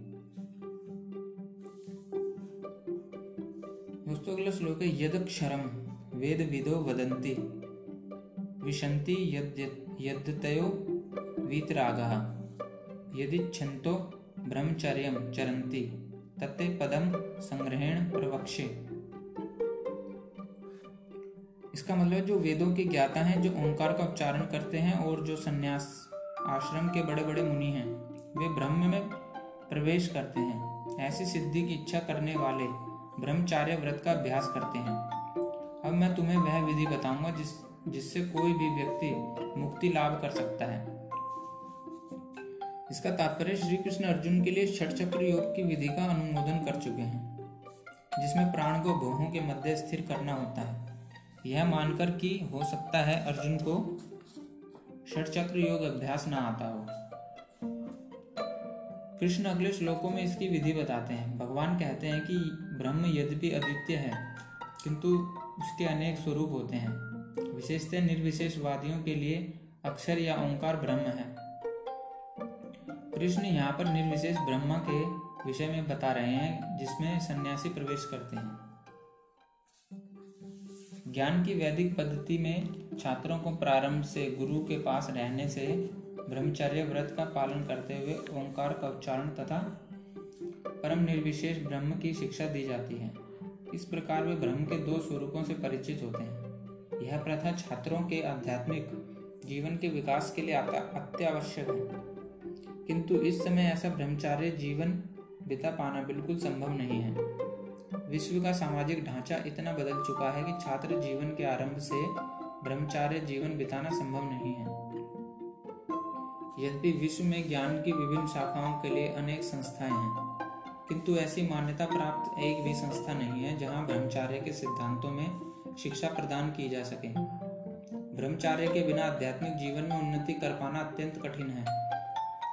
दोस्तों, अगला श्लोक है, यद क्षरम वेद विदो वदंती। विशंति यद्यतयो वीतरागः। यदि छंतो ब्रह्मचर्य चरंती तत्ते पदम संग्रहण प्रवक्षे इसका मतलब जो वेदों के ज्ञाता हैं, जो ओंकार का उच्चारण करते हैं और जो सन्यास आश्रम के बड़े बड़े मुनि हैं, वे ब्रह्म में प्रवेश करते हैं। ऐसी सिद्धि की इच्छा करने वाले ब्रह्मचार्य व्रत का अभ्यास करते हैं। अब मैं तुम्हें वह विधि बताऊँगा जिस, जिससे कोई भी व्यक्ति मुक्ति लाभ कर सकता है। इसका तात्पर्य श्री कृष्ण अर्जुन के लिए छठ चक्र योग की विधि का अनुमोदन कर चुके हैं, जिसमें प्राण को भोहों के मध्य स्थिर करना होता है। यह मानकर कि हो सकता है अर्जुन को षट चक्र योग अभ्यास ना आता हो। कृष्ण अगले श्लोकों में इसकी विधि बताते हैं। भगवान कहते हैं कि ब्रह्म यद्यपि अद्वितीय है, किंतु उसके अनेक स्वरूप होते हैं। विशेषतः निर्विशेषवादियों के लिए अक्षर या ओंकार ब्रह्म है। कृष्ण यहाँ पर निर्विशेष ब्रह्मा के विषय में बता रहे हैं, जिसमें सन्यासी प्रवेश करते हैं। ज्ञान की वैदिक पद्धति में छात्रों को प्रारंभ से गुरु के पास रहने से ब्रह्मचर्य व्रत का पालन करते हुए ओंकार का उच्चारण तथा परम निर्विशेष ब्रह्म की शिक्षा दी जाती है। इस प्रकार वे ब्रह्म के दो स्वरूपों से परिचित होते हैं। यह प्रथा छात्रों के आध्यात्मिक जीवन के विकास के लिए अत्यावश्यक है। किंतु इस समय ऐसा ब्रह्मचार्य जीवन बिता पाना बिल्कुल संभव नहीं है। विश्व का सामाजिक ढांचा इतना बदल चुका है कि छात्र जीवन के आरंभ से ब्रह्मचार्य जीवन बिताना संभव नहीं है। यद्यपि विश्व में ज्ञान की विभिन्न शाखाओं के लिए अनेक संस्थाएँ हैं, किंतु ऐसी मान्यता प्राप्त एक भी संस्था नहीं है जहाँ ब्रह्मचार्य के सिद्धांतों में शिक्षा प्रदान की जा सके। ब्रह्मचार्य के बिना आध्यात्मिक जीवन में उन्नति कर पाना अत्यंत कठिन है।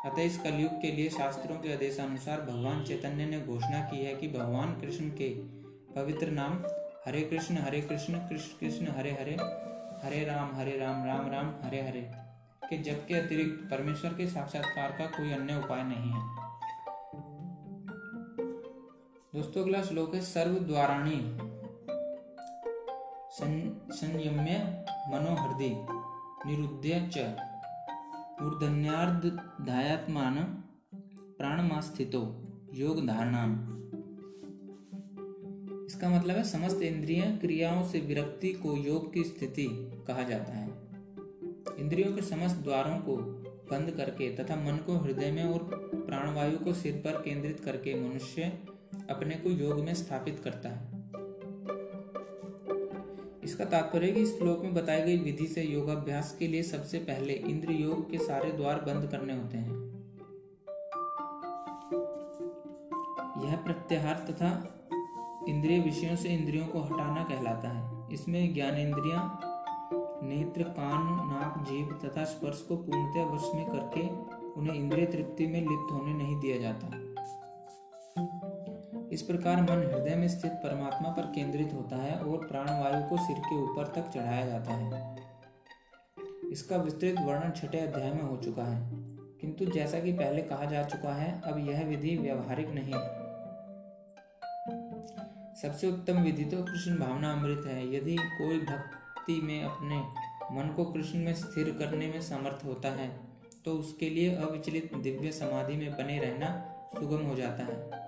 अतः इस कलयुग के लिए शास्त्रों के आदेशानुसार भगवान चैतन्य ने घोषणा की है कि भगवान कृष्ण के पवित्र नाम हरे कृष्ण हरे कृष्ण कृष्ण कृष्ण, हरे हरे हरे राम हरे राम राम राम, हरे हरे, के जप के अतिरिक्त परमेश्वर के साक्षात्कार का कोई अन्य उपाय नहीं है। दोस्तों, अगला श्लोक है सर्व द्वाराणी संयम्य मनोहृदय निरुद्य च। प्राणमास्थितो, योग इसका मतलब है समस्त इंद्रिय क्रियाओं से विरक्ति को योग की स्थिति कहा जाता है। इंद्रियों के समस्त द्वारों को बंद करके तथा मन को हृदय में और प्राणवायु को सिर पर केंद्रित करके मनुष्य अपने को योग में स्थापित करता है। इसका तात्पर्य कि इस श्लोक में बताई गई विधि से योगाभ्यास के लिए सबसे पहले इंद्र योग के सारे द्वार बंद करने होते हैं। यह प्रत्याहार तथा इंद्रिय विषयों से इंद्रियों को हटाना कहलाता है। इसमें ज्ञान इंद्रिया नेत्र, कान, नाक, जीभ तथा स्पर्श को पूर्णतः वश में करके उन्हें इंद्रिय तृप्ति में लिप्त होने नहीं दिया जाता। इस प्रकार मन हृदय में स्थित परमात्मा पर केंद्रित होता है और प्राणवायु को सिर के ऊपर तक चढ़ाया जाता है। इसका विस्तृत वर्णन छठे अध्याय में हो चुका है। किंतु जैसा कि पहले कहा जा चुका है, अब यह विधि व्यवहारिक नहीं। सबसे उत्तम विधि तो कृष्ण भावना अमृत है। यदि कोई भक्ति में अपने मन को कृष्ण में स्थिर करने में समर्थ होता है तो उसके लिए अविचलित दिव्य समाधि में बने रहना सुगम हो जाता है।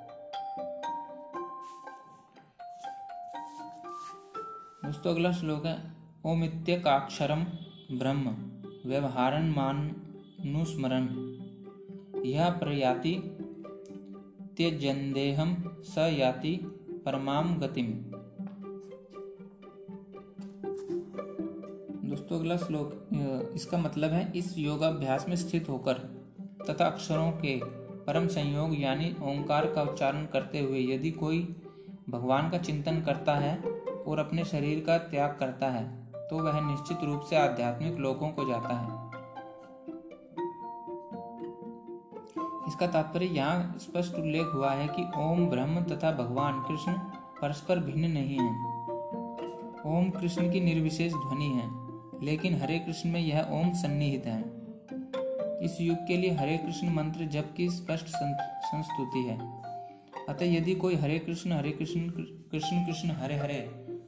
दोस्तों अगला श्लोक है ओमित्यकाक्षरम ब्रह्म व्यवहारन मानुस्मरण यह प्रयाति त्यजंदेहम स याति परमाम गतिम। दोस्तों, अगला श्लोक इसका मतलब है इस योगाभ्यास में स्थित होकर तथा अक्षरों के परम संयोग यानी ओंकार का उच्चारण करते हुए यदि कोई भगवान का चिंतन करता है और अपने शरीर का त्याग करता है तो वह निश्चित रूप से आध्यात्मिक लोगों को जाता है। इसका तात्पर्य यहाँ स्पष्ट उल्लेख हुआ है कि ओम, ब्रह्म तथा भगवान कृष्ण परस्पर भिन्न नहीं है। ओम कृष्ण की निर्विशेष ध्वनि है, लेकिन हरे कृष्ण में यह ओम सन्निहित है। इस युग के लिए हरे कृष्ण मंत्र जब की स्पष्ट संस्तुति है। अतः यदि कोई हरे कृष्ण हरे कृष्ण कृष्ण कृष्ण, हरे हरे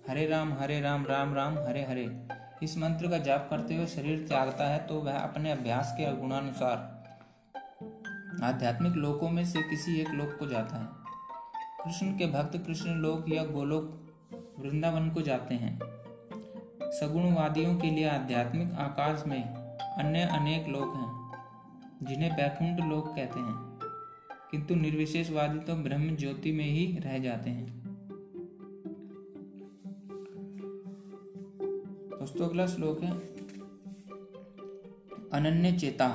हरे राम हरे राम राम राम, हरे हरे। इस मंत्र का जाप करते हुए शरीर त्यागता है तो वह अपने अभ्यास के गुणानुसार आध्यात्मिक लोकों में से किसी एक लोक को जाता है। कृष्ण के भक्त, कृष्ण लोक या गोलोक वृंदावन को जाते हैं। सगुणवादियों के लिए आध्यात्मिक आकाश में अन्य अनेक लोक हैं, जिन्हें बैकुंठ लोक कहते हैं। किंतु निर्विशेषवादी तो ब्रह्म ज्योति में ही रह जाते हैं। दोस्तों अगला श्लोक है। अनन्य चेता,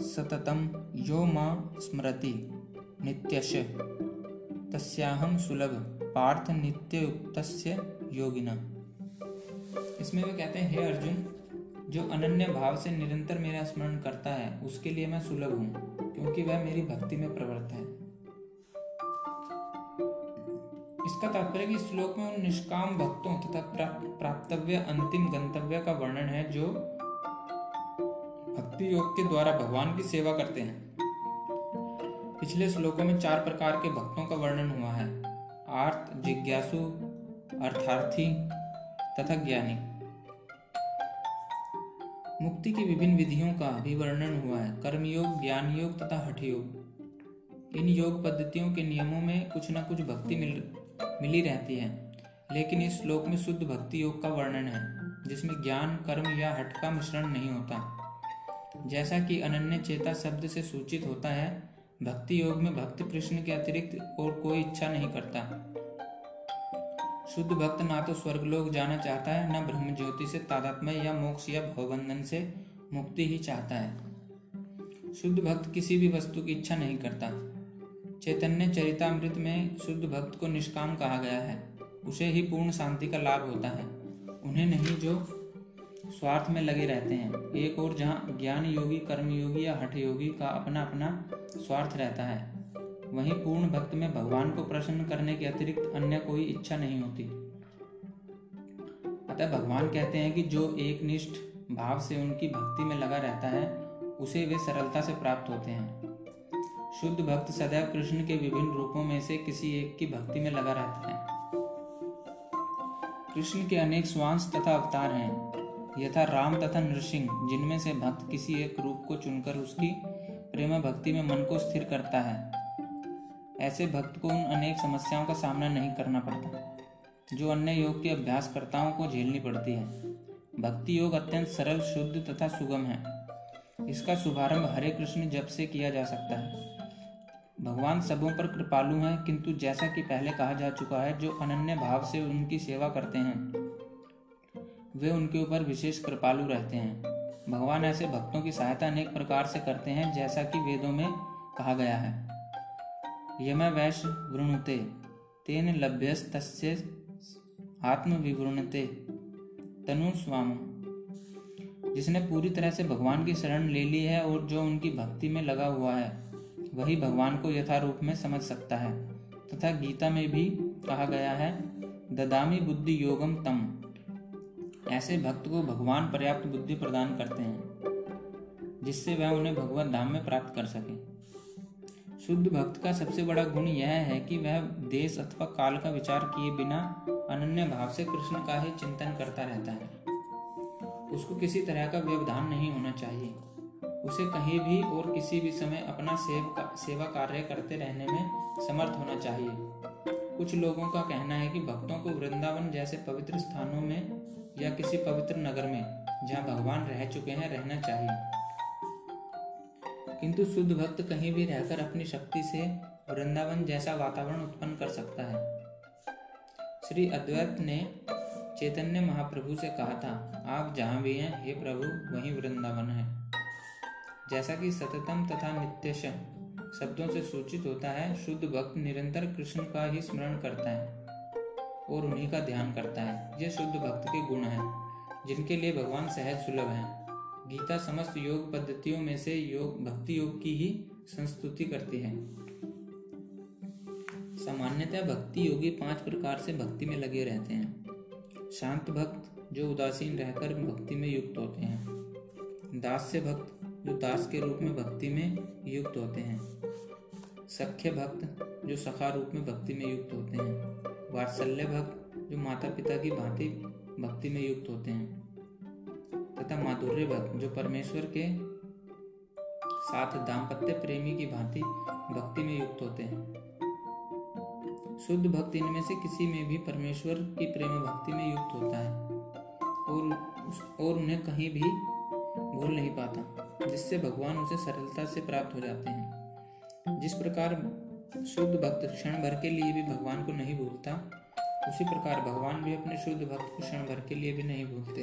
सततम यो माँ स्मरति नित्यश तस्याहम सुलभ, पार्थ नित्य युक्तस्य योगिना। इसमें वे कहते हैं, हे अर्जुन, जो अनन्य भाव से निरंतर मेरा स्मरण करता है, उसके लिए मैं सुलभ हूँ, क्योंकि वह मेरी भक्ति में प्रवृत्त है। इसका तात्पर्य कि श्लोक में उन निष्काम भक्तों तथा प्राप्तव्य अंतिम गंतव्य का वर्णन है जो भक्ति योग के द्वारा भगवान की सेवा करते हैं। पिछले श्लोकों में चार प्रकार के भक्तों का वर्णन हुआ है। आर्थ जिज्ञासु, अर्थार्थी तथा ज्ञानी। मुक्ति की विभिन्न विधियों का भी वर्णन हुआ है। कर्मयोग ज्ञान योग तथा हठ योग इन योग पद्धतियों के नियमों में कुछ न कुछ भक्ति मिल मिली रहती है। लेकिन इस श्लोक में शुद्ध भक्ति योग का वर्णन है, जिसमें ज्ञान, कर्म या हट का मिश्रण नहीं होता। जैसा कि अनन्य चेता शब्द से सूचित होता है, भक्ति योग में भक्त कृष्ण के अतिरिक्त और कोई इच्छा नहीं करता। शुद्ध भक्त ना तो स्वर्गलोक जाना चाहता है, न ब्रह्म ज्योति से तादात्म्य या मोक्ष या भवबंधन से मुक्ति ही चाहता है। शुद्ध भक्त किसी भी वस्तु की इच्छा नहीं करता। चैतन्य चरितामृत में शुद्ध भक्त को निष्काम कहा गया है। उसे ही पूर्ण शांति का लाभ होता है। उन्हें नहीं जो स्वार्थ में लगे रहते हैं। एक और जहाँ ज्ञान योगी, कर्म योगी या हठ योगी का अपना अपना स्वार्थ रहता है, वहीं पूर्ण भक्त में भगवान को प्रसन्न करने के अतिरिक्त अन्य कोई इच्छा नहीं होती। अतः भगवान कहते हैं कि जो एक निष्ठ भाव से उनकी भक्ति में लगा रहता है, उसे वे सरलता से प्राप्त होते हैं। शुद्ध भक्त सदैव कृष्ण के विभिन्न रूपों में से किसी एक की भक्ति में लगा रहता है। कृष्ण के अनेक स्वांश तथा अवतार हैं। यथा राम तथा नृसिंह, जिनमें से भक्त किसी एक रूप को चुनकर उसकी प्रेम भक्ति में मन को स्थिर करता है। ऐसे भक्त को उन अनेक समस्याओं का सामना नहीं करना पड़ता। जो अन्य योग के अभ्यासकर्ताओं को झेलनी पड़ती है। भक्ति योग अत्यंत सरल, शुद्ध तथा सुगम है। इसका शुभारंभ हरे कृष्ण जब से किया जा सकता है। भगवान सबों पर कृपालु हैं, किंतु जैसा कि पहले कहा जा चुका है, जो अनन्य भाव से उनकी सेवा करते हैं, वे उनके ऊपर विशेष कृपालु रहते हैं। भगवान ऐसे भक्तों की सहायता अनेक प्रकार से करते हैं, जैसा कि वेदों में कहा गया है। यम वैश्य वृणुते, तेन लभ्यस्तस्य आत्मविवृणते, तनु स्वाम जिसने पूरी तरह से भगवान की शरण ले ली है और जो उनकी भक्ति में लगा हुआ है। वही भगवान को यथारूप में समझ सकता है। तथा गीता में भी कहा गया है, ददामी बुद्धि योगम तम। ऐसे भक्त को भगवान पर्याप्त बुद्धि प्रदान करते हैं, जिससे वह उन्हें भगवत धाम में प्राप्त कर सके। शुद्ध भक्त का सबसे बड़ा गुण यह है कि वह देश अथवा काल का विचार किए बिना अनन्य भाव से कृष्ण का ही चिंतन करता रहता है। उसको किसी तरह का व्यवधान नहीं होना चाहिए। उसे कहीं भी और किसी भी समय अपना सेव का, सेवा कार्य करते रहने में समर्थ होना चाहिए। कुछ लोगों का कहना है कि भक्तों को वृंदावन जैसे पवित्र स्थानों में या किसी पवित्र नगर में जहाँ भगवान रह चुके हैं रहना चाहिए। किंतु शुद्ध भक्त कहीं भी रहकर अपनी शक्ति से वृंदावन जैसा वातावरण उत्पन्न कर सकता है। श्री अद्वैत ने चैतन्य महाप्रभु से कहा था आप जहाँ भी हैं हे प्रभु वहीं वृंदावन है। जैसा कि सततम तथा नित्यश शब्दों से सूचित होता है, शुद्ध भक्त निरंतर कृष्ण का ही स्मरण करता है और उन्हीं का ध्यान करता है। ये शुद्ध भक्त के गुण हैं, जिनके लिए भगवान सहज सुलभ हैं। गीता समस्त योग पद्धतियों में से योग, भक्ति योग की ही संस्तुति करती है। सामान्यतः भक्ति योगी पाँच प्रकार से भक्ति में लगे रहते हैं। शांत भक्त जो उदासीन रहकर भक्ति में युक्त होते हैं। दास्य भक्त जो दास के रूप में भक्ति में युक्त होते हैं। सख्य भक्त जो सखा रूप में भक्ति में युक्त होते हैं। वात्सल्य भक्त जो माता पिता की भांति भक्ति में युक्त होते हैं। तथा माधुर्य भक्त जो परमेश्वर के साथ दाम्पत्य प्रेमी की भांति भक्ति में युक्त होते हैं। शुद्ध भक्त इनमें से किसी में भी परमेश्वर की प्रेम भक्ति में युक्त होता है। और और उन्हें कहीं भी भूल नहीं पाता। जिससे भगवान उसे सरलता से प्राप्त हो जाते हैं। जिस प्रकार शुद्ध भक्त क्षण भर के लिए भी भगवान को नहीं भूलता, उसी प्रकार भगवान भी अपने शुद्ध भक्त को क्षण भर के लिए भी नहीं भूलते।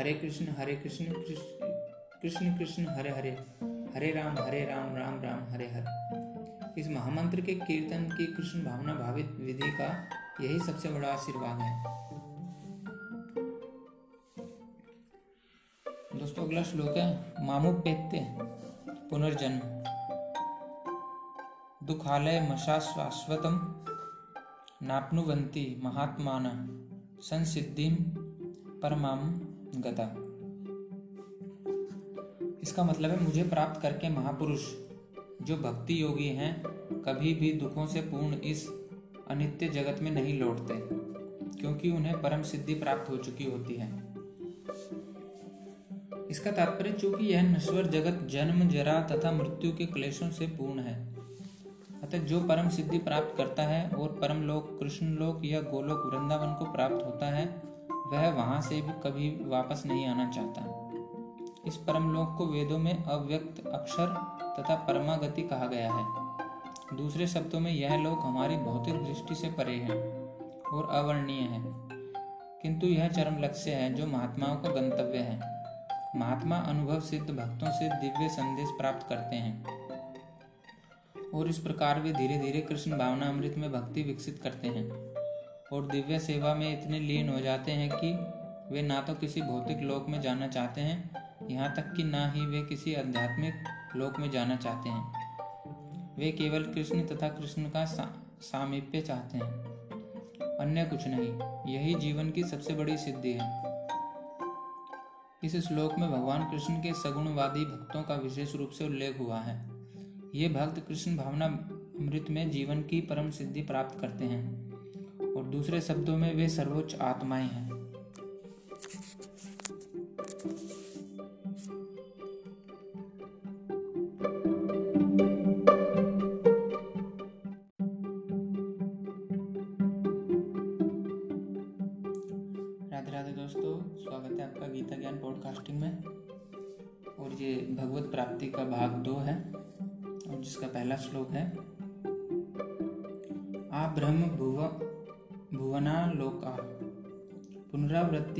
हरे कृष्ण हरे कृष्ण कृष्ण कृष्ण हरे हरे हरे राम हरे राम राम राम, हरे हरे। इस महामंत्र के कीर्तन की कृष्ण भावना भावित विधि का यही सबसे बड़ा आशीर्वाद है। दोस्तों, अगला श्लोक है मामू पेत्य पुनर्जन्म। दुखालय मशाश्वाश्वतम नाप्नुवंती महात्मान संसिद्धि परमाम गता। इसका मतलब है, मुझे प्राप्त करके महापुरुष, जो भक्ति योगी हैं, कभी भी दुखों से पूर्ण इस अनित्य जगत में नहीं लौटते, क्योंकि उन्हें परम सिद्धि प्राप्त हो चुकी होती है। इसका तात्पर्य चूँकि यह नश्वर जगत जन्म, जरा तथा मृत्यु के क्लेशों से पूर्ण है। अतः जो परम सिद्धि प्राप्त करता है और परम लोक, कृष्ण लोक या गोलोक वृंदावन को प्राप्त होता है, वह वहाँ से भी कभी वापस नहीं आना चाहता। इस परम लोक को वेदों में अव्यक्त, अक्षर तथा परमागति कहा गया है। दूसरे शब्दों में यह लोक हमारी भौतिक दृष्टि से परे है और अवर्णीय है। किंतु यह चरम लक्ष्य है जो महात्माओं का गंतव्य है। महात्मा अनुभव सिद्ध भक्तों से दिव्य संदेश प्राप्त करते हैं। और इस प्रकार वे धीरे धीरे कृष्ण भावना अमृत में भक्ति विकसित करते हैं। और दिव्य सेवा में इतने लीन हो जाते हैं कि वे ना तो किसी भौतिक लोक में जाना चाहते हैं यहाँ तक कि ना ही वे किसी आध्यात्मिक लोक में जाना चाहते हैं। वे केवल कृष्ण तथा कृष्ण का सा, सामीप्य चाहते हैं। अन्य कुछ नहीं यही जीवन की सबसे बड़ी सिद्धि है। इस श्लोक में भगवान कृष्ण के सगुणवादी भक्तों का विशेष रूप से उल्लेख हुआ है। ये भक्त कृष्ण भावना अमृत में जीवन की परम सिद्धि प्राप्त करते हैं और दूसरे शब्दों में वे सर्वोच्च आत्माएँ हैं।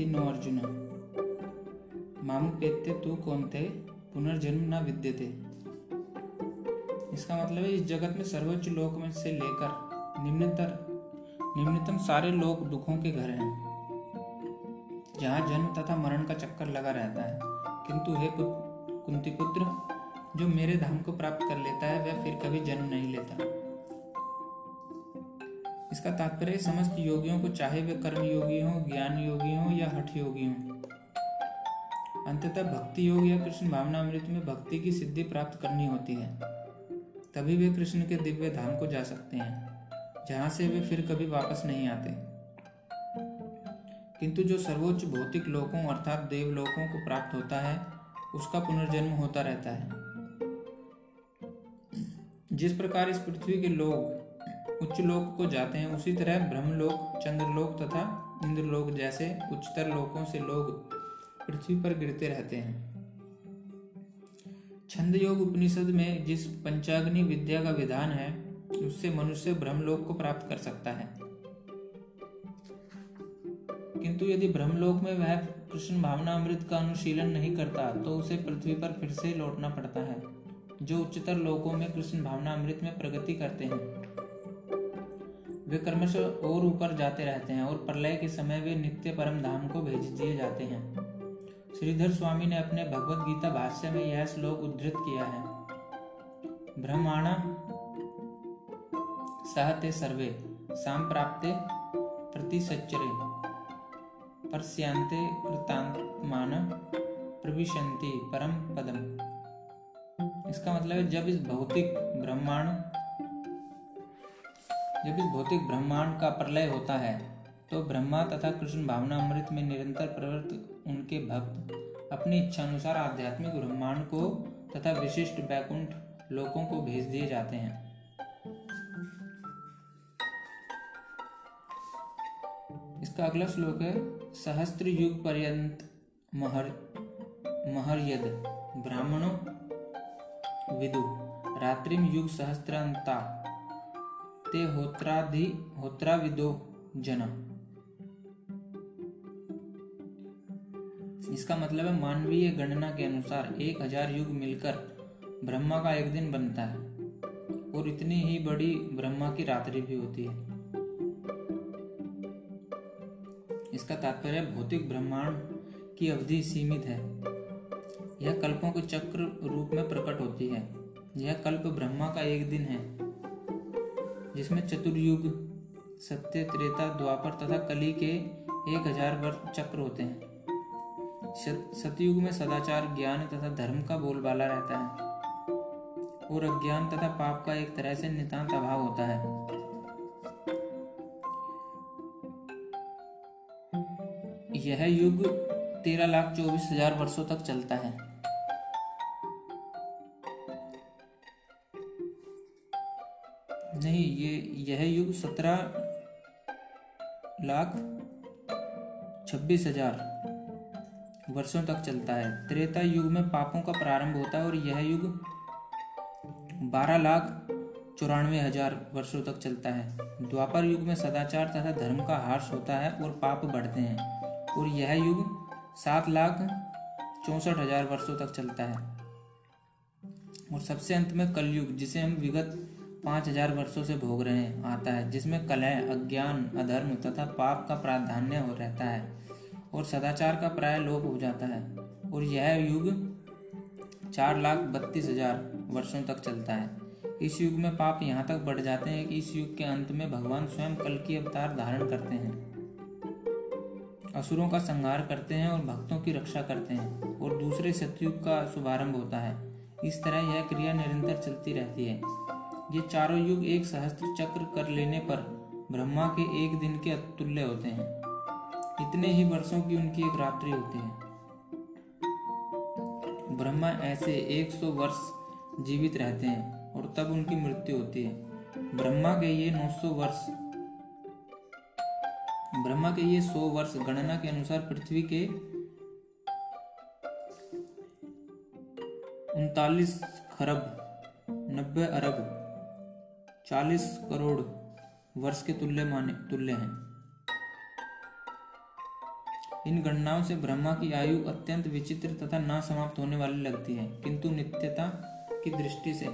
नो अर्जुन पेत्य तू कौन थे? पुनर्जन्म न विद्यते इसका मतलब है, इस जगत में सर्वोच्च लोक में से लेकर निम्नतर, निम्नतम सारे लोक दुखों के घर हैं। जहाँ जन्म तथा मरण का चक्कर लगा रहता है। किंतु हे कुंती पुत्र जो मेरे धाम को प्राप्त कर लेता है, वह फिर कभी जन्म नहीं लेता। इसका तात्पर्य समस्त योगियों को चाहे वे कर्म योगी हो ज्ञान योगी हो या हठ योगी हो। अंततः भक्ति योग या कृष्ण भावना अमृत में भक्ति की सिद्धि प्राप्त करनी होती है। तभी वे कृष्ण के दिव्य धाम को जा सकते हैं, जहाँ से वे फिर कभी वापस नहीं आते। किंतु जो सर्वोच्च भौतिक लोकों अर्थात देवलोकों को प्राप्त होता है, उसका पुनर्जन्म होता रहता है। जिस प्रकार इस पृथ्वी के लोग उच्च लोक को जाते हैं। उसी तरह ब्रह्मलोक, चंद्रलोक तथा इंद्रलोक जैसे उच्चतर लोकों से लोग पृथ्वी पर गिरते रहते हैं। छंद योग उपनिषद में जिस पंचाग्नि विद्या का विधान है, उससे मनुष्य ब्रह्मलोक को प्राप्त कर सकता है। किंतु यदि ब्रह्मलोक में वह कृष्ण भावना अमृत का अनुशीलन नहीं करता तो उसे पृथ्वी पर फिर से लौटना पड़ता है, जो उच्चतर लोकों में कृष्ण भावना अमृत में प्रगति करते हैं। वे क्रमश और ऊपर जाते रहते हैं और प्रलय के समय वे नित्य परम धाम को भेज दिए जाते हैं। श्रीधर स्वामी ने अपने भगवत गीता भाष्य में यह श्लोक उद्धृत किया है। ब्रह्माण, सहते सर्वे, साम प्राप्ते प्रति सच्चरे परस्यांते कृतांतमान प्रविशंति परम पदम। इसका मतलब है जब इस भौतिक ब्रह्मांड जब इस भौतिक ब्रह्मांड का प्रलय होता है तो ब्रह्मा तथा कृष्ण भावना अमृत में निरंतर प्रवृत्त उनके भक्त अपनी इच्छा अनुसार आध्यात्मिक ब्रह्मांड को तथा विशिष्ट बैकुंठ लोकों को भेज दिए जाते हैं। इसका अगला श्लोक है, सहस्त्र युग पर्यंत महर महर्यद ब्राह्मणों विदु, रात्रिम युग सहस्त्रांता ते होत्राधि होत्रा विदो जना इसका मतलब है मानवीय गणना के अनुसार एक हज़ार युग मिलकर ब्रह्मा का एक दिन बनता है और इतनी ही बड़ी ब्रह्मा की रात्रि भी होती है। इसका तात्पर्य भौतिक ब्रह्मांड की अवधि सीमित है। यह कल्पों के चक्र रूप में प्रकट होती है। यह कल्प ब्रह्मा का एक दिन है। जिसमें चतुर्युग, सत्य, त्रेता, द्वापर तथा कली के एक हज़ार वर्ष चक्र होते हैं। सतयुग में सदाचार, ज्ञान तथा धर्म का बोलबाला रहता है। और अज्ञान तथा पाप का एक तरह से नितांत अभाव होता है। यह युग तेरह लाख चौबीस हज़ार वर्षों तक चलता है। नहीं, ये, यह युग सत्रह लाख छब्बीस हज़ार वर्षों तक चलता है। त्रेता युग में पापों का प्रारंभ होता है और यह युग बारह लाख चौरानवे हज़ार वर्षों तक चलता है। द्वापर युग में सदाचार तथा धर्म का हार्स होता है और पाप बढ़ते हैं और यह युग सात लाख चौसठ हज़ार वर्षों तक चलता है। और सबसे अंत में कलयुग, जिसे हम विगत पाँच हज़ार वर्षों से भोग रहे हैं आता है, जिसमें कलह, अज्ञान, अधर्म तथा पाप का प्राधान्य हो रहता है और सदाचार का प्राय लोप हो जाता है। और यह युग चार लाख बत्तीस हज़ार वर्षों तक चलता है। इस युग में पाप यहाँ तक बढ़ जाते हैं कि इस युग के अंत में भगवान स्वयं कल की अवतार धारण करते हैं। असुरों का संहार करते हैं और भक्तों की रक्षा करते हैं और दूसरे सतयुग का शुभारंभ होता है। इस तरह यह क्रिया निरंतर चलती रहती है। ये चारों युग एक सहस्त्र चक्र कर लेने पर ब्रह्मा के एक दिन के अतुल्य होते हैं। इतने ही वर्षों की उनकी एक रात्रि होती है। ब्रह्मा ऐसे 100 वर्ष जीवित रहते हैं और तब उनकी मृत्यु होती है। ब्रह्मा के ये 900 वर्ष, ब्रह्मा के ये 100 वर्ष गणना के अनुसार पृथ्वी के उनतालीस खरब, नब्बे अरब चालीस करोड़ वर्ष के तुल्य माने, तुल्य हैं। इन गणनाओं से ब्रह्मा की आयु अत्यंत विचित्र तथा ना समाप्त होने वाली लगती है, किंतु नित्यता की दृष्टि से।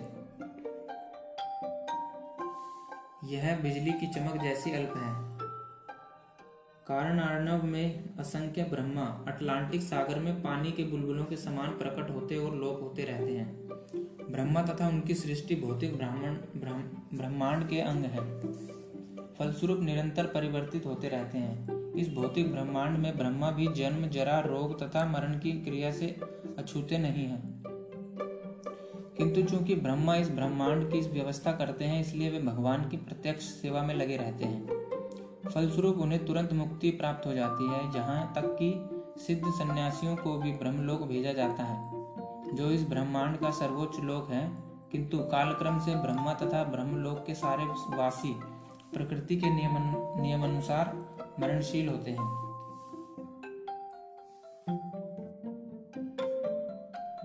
यह बिजली की चमक जैसी अल्प है। कारण अर्णव में असंख्य ब्रह्मा अटलांटिक सागर में पानी के बुलबुलों के समान प्रकट होते और लोप होते रहते हैं। ब्रह्मा तथा उनकी सृष्टि भौतिक ब्राह्मण ब्रह्मांड के अंग है। फलस्वरूप निरंतर परिवर्तित होते रहते हैं। इस भौतिक ब्रह्मांड में ब्रह्मा भी जन्म, जरा, रोग तथा मरण की क्रिया से अछूते नहीं हैं। किंतु चूँकि ब्रह्मा इस ब्रह्मांड की इस व्यवस्था करते हैं, इसलिए वे भगवान की प्रत्यक्ष सेवा में लगे रहते हैं। फलस्वरूप उन्हें तुरंत मुक्ति प्राप्त हो जाती है, जहाँ तक कि सिद्ध सन्यासियों को भी ब्रह्मलोक भेजा जाता है। जो इस ब्रह्मांड का सर्वोच्च लोक है किंतु कालक्रम से ब्रह्मा तथा ब्रह्मलोक के सारे वासी प्रकृति के नियमन, नियमानुसार मरणशील होते हैं।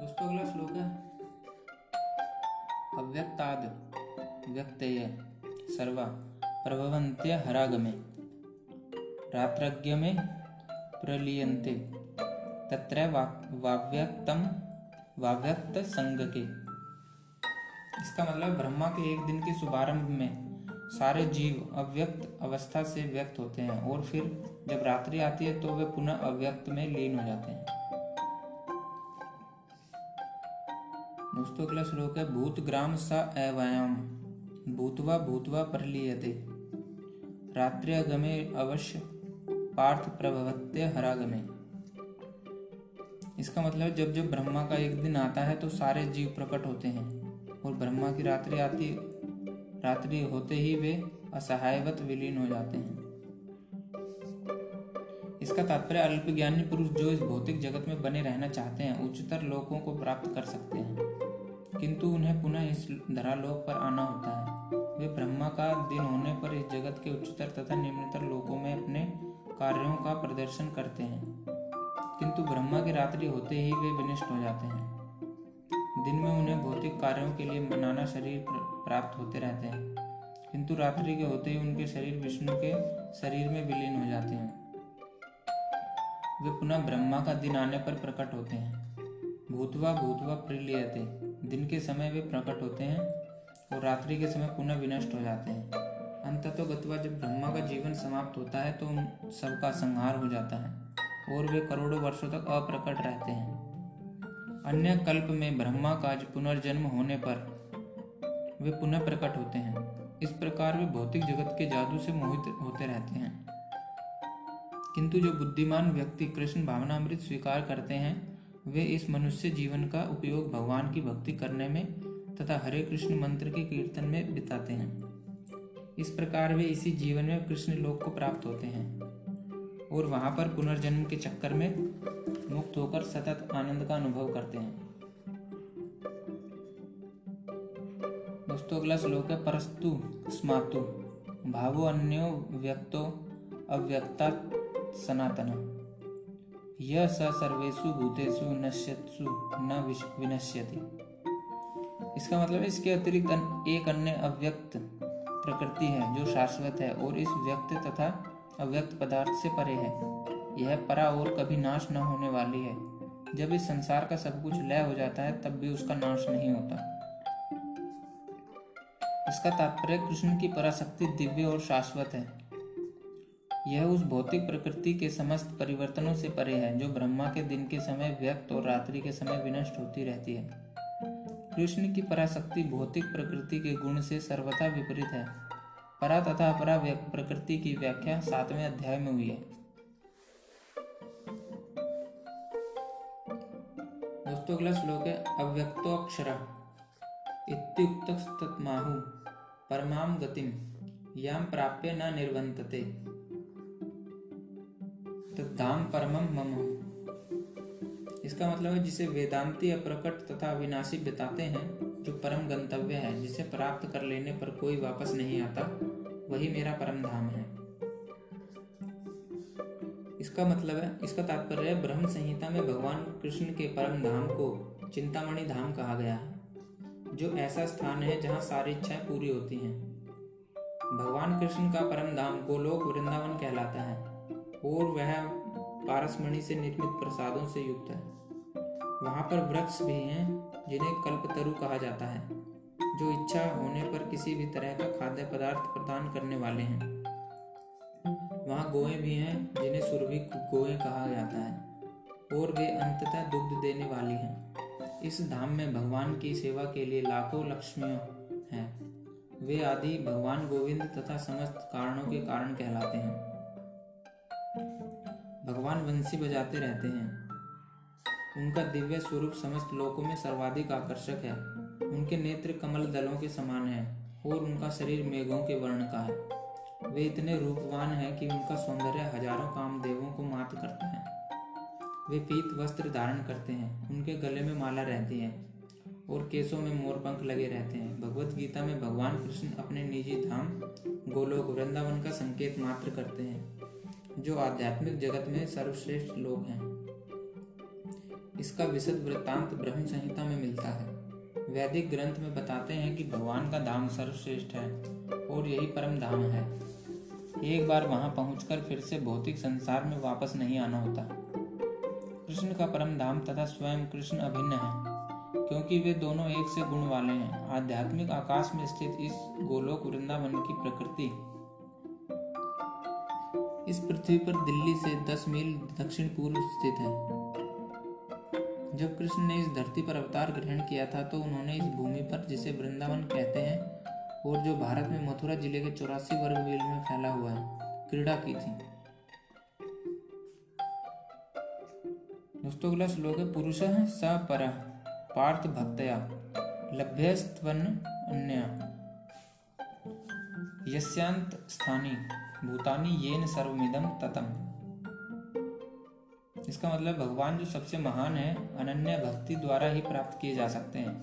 दोस्तों, अगला श्लोक है। अव्यक्ताद व्यक्तय सर्वा प्रभवंत्य हरागमे रात्रज्ञ में प्रलीयन्ते, तत्र वाव्यक्त संग के इसका मतलब ब्रह्मा के एक दिन के शुभारंभ में सारे जीव अव्यक्त अवस्था से व्यक्त होते हैं और फिर जब रात्रि आती है तो वे पुनः अव्यक्त में लीन हो जाते हैं। दोस्तों, अगला श्लोक है, भूत ग्राम स अवयाम भूतवा भूतवा प्रलीयते। रात्र्यगमे अवश्य पार्थ प्रभवत्य हरागमे। इसका मतलब जब जब ब्रह्मा का एक दिन आता है तो सारे जीव प्रकट होते हैं। और ब्रह्मा की रात्रि आती, रात्रि होते ही वे असहायवत विलीन हो जाते हैं। इसका तात्पर्य अल्पज्ञानी पुरुष जो इस भौतिक जगत में बने रहना चाहते हैं, उच्चतर लोकों को प्राप्त कर सकते हैं। किंतु उन्हें पुनः इस धरालोक पर आना होता है। वे ब्रह्मा का दिन होने पर इस जगत के उच्चतर तथा निम्नतर लोकों में अपने कार्यों का प्रदर्शन करते हैं। किंतु ब्रह्मा की रात्रि होते ही वे विनिष्ट हो जाते हैं। दिन में उन्हें भौतिक कार्यों के लिए नाना शरीर प्राप्त होते रहते हैं। किंतु रात्रि के होते ही उनके शरीर विष्णु के शरीर में विलीन हो जाते हैं। वे पुनः ब्रह्मा का दिन आने पर प्रकट होते हैं। भूतवा भूतवा प्रिलियते। दिन के समय वे प्रकट होते हैं और रात्रि के समय पुनः विनष्ट हो जाते हैं। अंत तो गतवा जब ब्रह्मा का जीवन समाप्त होता है तो उन सबका संहार हो जाता है और वे करोड़ों वर्षों तक अप्रकट रहते हैं। अन्य कल्प में ब्रह्मा का पुनर्जन्म होने पर वे पुनः प्रकट होते हैं। इस प्रकार वे भौतिक जगत के जादू से मोहित होते रहते हैं। किंतु जो बुद्धिमान व्यक्ति कृष्ण भावनामृत स्वीकार करते हैं, वे इस मनुष्य जीवन का उपयोग भगवान की भक्ति करने में तथा हरे कृष्ण मंत्र के कीर्तन में बिताते हैं। इस प्रकार वे इसी जीवन में कृष्ण लोक को प्राप्त होते हैं और वहाँ पर पुनर्जन्म के चक्कर में मुक्त होकर सतत आनंद का अनुभव करते हैं। दोस्तों, अगला श्लोक है, परस्तु स्मातु। भावो अन्यो व्यक्तो अव्यक्ता सनातन यह स सर्वेशु भूतेषु नश्यत्सु न विनश्यति। इसका मतलब है, इसके अतिरिक्त एक अन्य अव्यक्त प्रकृति है, जो शाश्वत है और इस व्यक्त तथा अव्यक्त पदार्थ से परे है। यह परा और कभी नाश न होने वाली है। जब इस संसार का सब कुछ लय हो जाता है, तब भी उसका नाश नहीं होता। इसका तात्पर्य कृष्ण की पराशक्ति दिव्य और शाश्वत है। यह उस भौतिक प्रकृति के समस्त परिवर्तनों से परे है, जो ब्रह्मा के दिन के समय व्यक्त और रात्रि के समय विनष्ट होती रहती है। कृष्ण की पराशक्ति भौतिक प्रकृति के गुण से सर्वथा विपरीत है। परा तथा अपरा प्रकृति की व्याख्या सातवें अध्याय में हुई है। अगला श्लोक है अव्यक्तोक्षर परमाम गतिम याम प्राप्य न निर्वंतते धाम परमम मम। इसका मतलब है जिसे वेदांती अप्रकट तथा अविनाशी बताते हैं, जो परम गंतव्य है, जिसे प्राप्त कर लेने पर कोई वापस नहीं आता, वही मेरा परम धाम है। इसका मतलब है, इसका तात्पर्य है, ब्रह्म संहिता में भगवान कृष्ण के परम धाम को चिंतामणि धाम कहा गया है, जो ऐसा स्थान है जहाँ सारी इच्छाएँ पूरी होती हैं। भगवान कृष्ण का परम धाम गोलोक वृंदावन कहलाता है, और वह पारसमणि से निर्मित प्रसादों से युक्त है। वहाँ पर वृक्ष भी हैं, जिन्हें कल्पतरु कहा जाता है, जो इच्छा होने पर किसी भी तरह का खाद्य पदार्थ प्रदान करने वाले हैं। वहाँ गोए भी हैं, जिन्हें सुरभि गोए कहा जाता है, और वे अंततः दुग्ध देने वाली हैं। इस धाम में भगवान की सेवा के लिए लाखों लक्ष्मियों हैं। वे आदि भगवान गोविंद तथा समस्त कारणों के कारण कहलाते हैं। भगवान वंशी बजाते रहते हैं। उनका दिव्य स्वरूप समस्त लोकों में सर्वाधिक आकर्षक है। उनके नेत्र कमल दलों के समान है, और उनका शरीर मेघों के वर्ण का है। वे इतने रूपवान हैं कि उनका सौंदर्य हज़ारों कामदेवों को मात करता है। वे पीत वस्त्र धारण करते हैं, उनके गले में माला रहती है और केसों में मोर पंख लगे रहते हैं। भगवत गीता में भगवान कृष्ण अपने निजी धाम गोलोक वृंदावन का संकेत मात्र करते हैं, जो आध्यात्मिक जगत में सर्वश्रेष्ठ लोग हैं। इसका विशद वृत्तांत ब्रह्म संहिता में मिलता है। वैदिक ग्रंथ में बताते हैं कि भगवान का धाम सर्वश्रेष्ठ है और यही परम धाम है। एक बार वहाँ पहुंचकर फिर से भौतिक संसार में वापस नहीं आना होता। कृष्ण का परम धाम तथा स्वयं कृष्ण अभिन्न है, क्योंकि वे दोनों एक से गुण वाले हैं। आध्यात्मिक आकाश में स्थित इस गोलोक वृंदावन की प्रकृति। इस पृथ्वी पर दिल्ली से 10 मील दक्षिण पूर्व स्थित है। जब कृष्ण ने इस धरती पर अवतार ग्रहण किया था तो उन्होंने इस भूमि पर, जिसे वृंदावन कहते हैं और जो भारत में मथुरा ज़िले के चौरासी वर्ग मील में फैला हुआ है, क्रीड़ा की थी। दोस्तों, अगला श्लोक है, पुरुष स पर, पार्थ भक्तया, लभ्यस्त्वन अन्य यस्यांत स्थानी, भूतानी येन सर्वमिदम ततम। इसका मतलब भगवान जो सबसे महान है, अनन्य भक्ति द्वारा ही प्राप्त किए जा सकते हैं,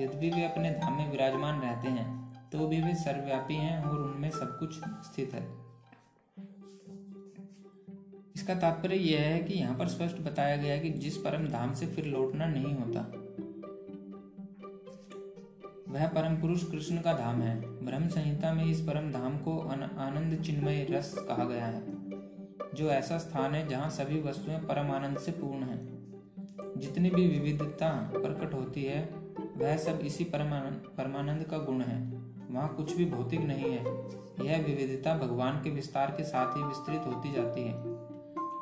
यद्यपि वे अपने धाम में विराजमान रहते हैं। तो भी वे सर्वव्यापी हैं और उनमें सब कुछ स्थित है। इसका तात्पर्य यह है कि यहाँ पर स्पष्ट बताया गया कि जिस परम धाम से फिर लौटना नहीं होता, वह परम पुरुष कृष्ण का धाम है। ब्रह्म संहिता में इस परम धाम को आनंद चिन्मय रस कहा गया है, जो ऐसा स्थान है जहाँ सभी वस्तुएँ परम आनंद से पूर्ण हैं। जितनी भी विविधता प्रकट होती है, वह सब इसी परमानंद परमानंद का गुण है। वहाँ कुछ भी भौतिक नहीं है। यह विविधता भगवान के विस्तार के साथ ही विस्तृत होती जाती है,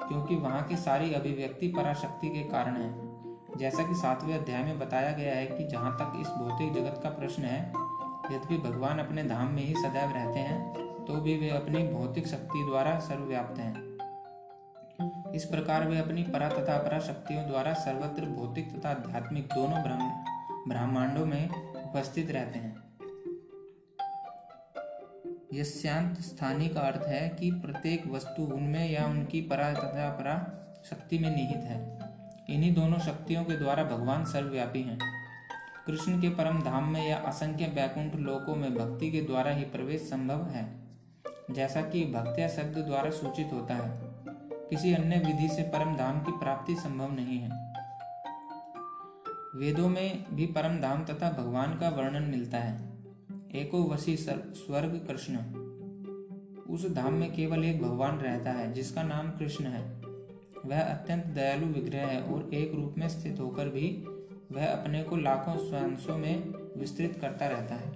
क्योंकि वहाँ की सारी अभिव्यक्ति पराशक्ति के कारण है। जैसा कि सातवें अध्याय में बताया गया है कि जहाँ तक इस भौतिक जगत का प्रश्न है, यद्यपि भगवान अपने धाम में ही सदैव रहते हैं तो भी वे अपनी भौतिक शक्ति द्वारा सर्वव्याप्त हैं। इस प्रकार वे अपनी परा तथा अपरा शक्तियों द्वारा सर्वत्र भौतिक तथा आध्यात्मिक दोनों ब्रह्मांडों में उपस्थित रहते हैं। यस्यांत स्थानी का अर्थ है कि प्रत्येक वस्तु उनमें या उनकी परा तथा अपरा शक्ति में निहित है। इन्हीं दोनों शक्तियों के द्वारा भगवान सर्वव्यापी हैं। कृष्ण के परम धाम में या असंख्य वैकुंठ लोकों में भक्ति के द्वारा ही प्रवेश संभव है। जैसा कि भक्तिया शब्द द्वारा सूचित होता है, किसी अन्य विधि से परम धाम की प्राप्ति संभव नहीं है। वेदों में भी परम धाम तथा भगवान का वर्णन मिलता है। एको वसी स्वर्ग कृष्ण। उस धाम में केवल एक भगवान रहता है, जिसका नाम कृष्ण है। वह अत्यंत दयालु विग्रह है और एक रूप में स्थित होकर भी वह अपने को लाखों स्वंशों में विस्तृत करता रहता है।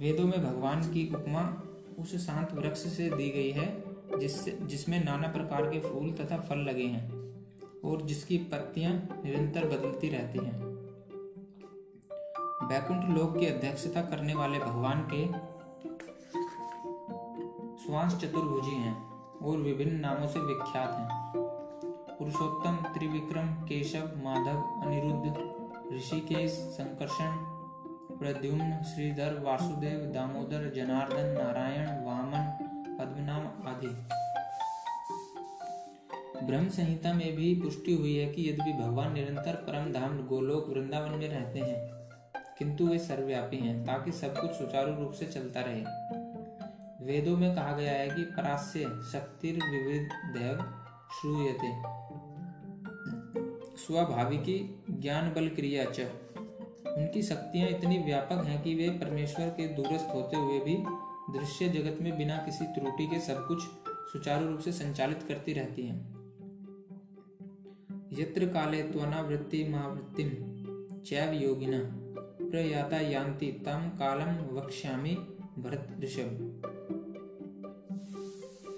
वेदों में भगवान की उपमा उस शांत वृक्ष से दी गई है, जिससे, जिसमें नाना प्रकार के फूल तथा फल लगे हैं और जिसकी पत्तियाँ निरंतर बदलती रहती हैं। बैकुंठ लोक की अध्यक्षता करने वाले भगवान के श्वास चतुर्भुजी हैं और विभिन्न नामों से विख्यात हैं। पुरुषोत्तम, त्रिविक्रम, केशव, माधव, अनिरुद्ध, ऋषिकेश, संकर्षण, प्रद्युम्न, श्रीधर, वासुदेव, दामोदर, जनार्दन, नारायण, वामन, पद्मनाम आदि। ब्रह्म संहिता में भी पुष्टि हुई है कि यद्यपि भगवान निरंतर परम धाम गोलोक वृंदावन में रहते हैं किंतु वे सर्वव्यापी हैं, ताकि सब कुछ सुचारू रूप से चलता रहे। वेदों में कहा गया है कि परास्य शक्तिर विविध देव श्रूयते। स्वाभाविकी ज्ञान बल क्रिया च। उनकी शक्तियाँ इतनी व्यापक हैं कि वे परमेश्वर के दूरस्थ होते हुए भी दृश्य जगत में बिना किसी त्रुटि के सब कुछ सुचारू रूप से संचालित करती रहती हैं। यत्र काले त्वनावृत्ति महावृत्तिम चैव योगिना। प्रयाता यान्ति तम कालम वक्ष्यामि भरत ऋषभ।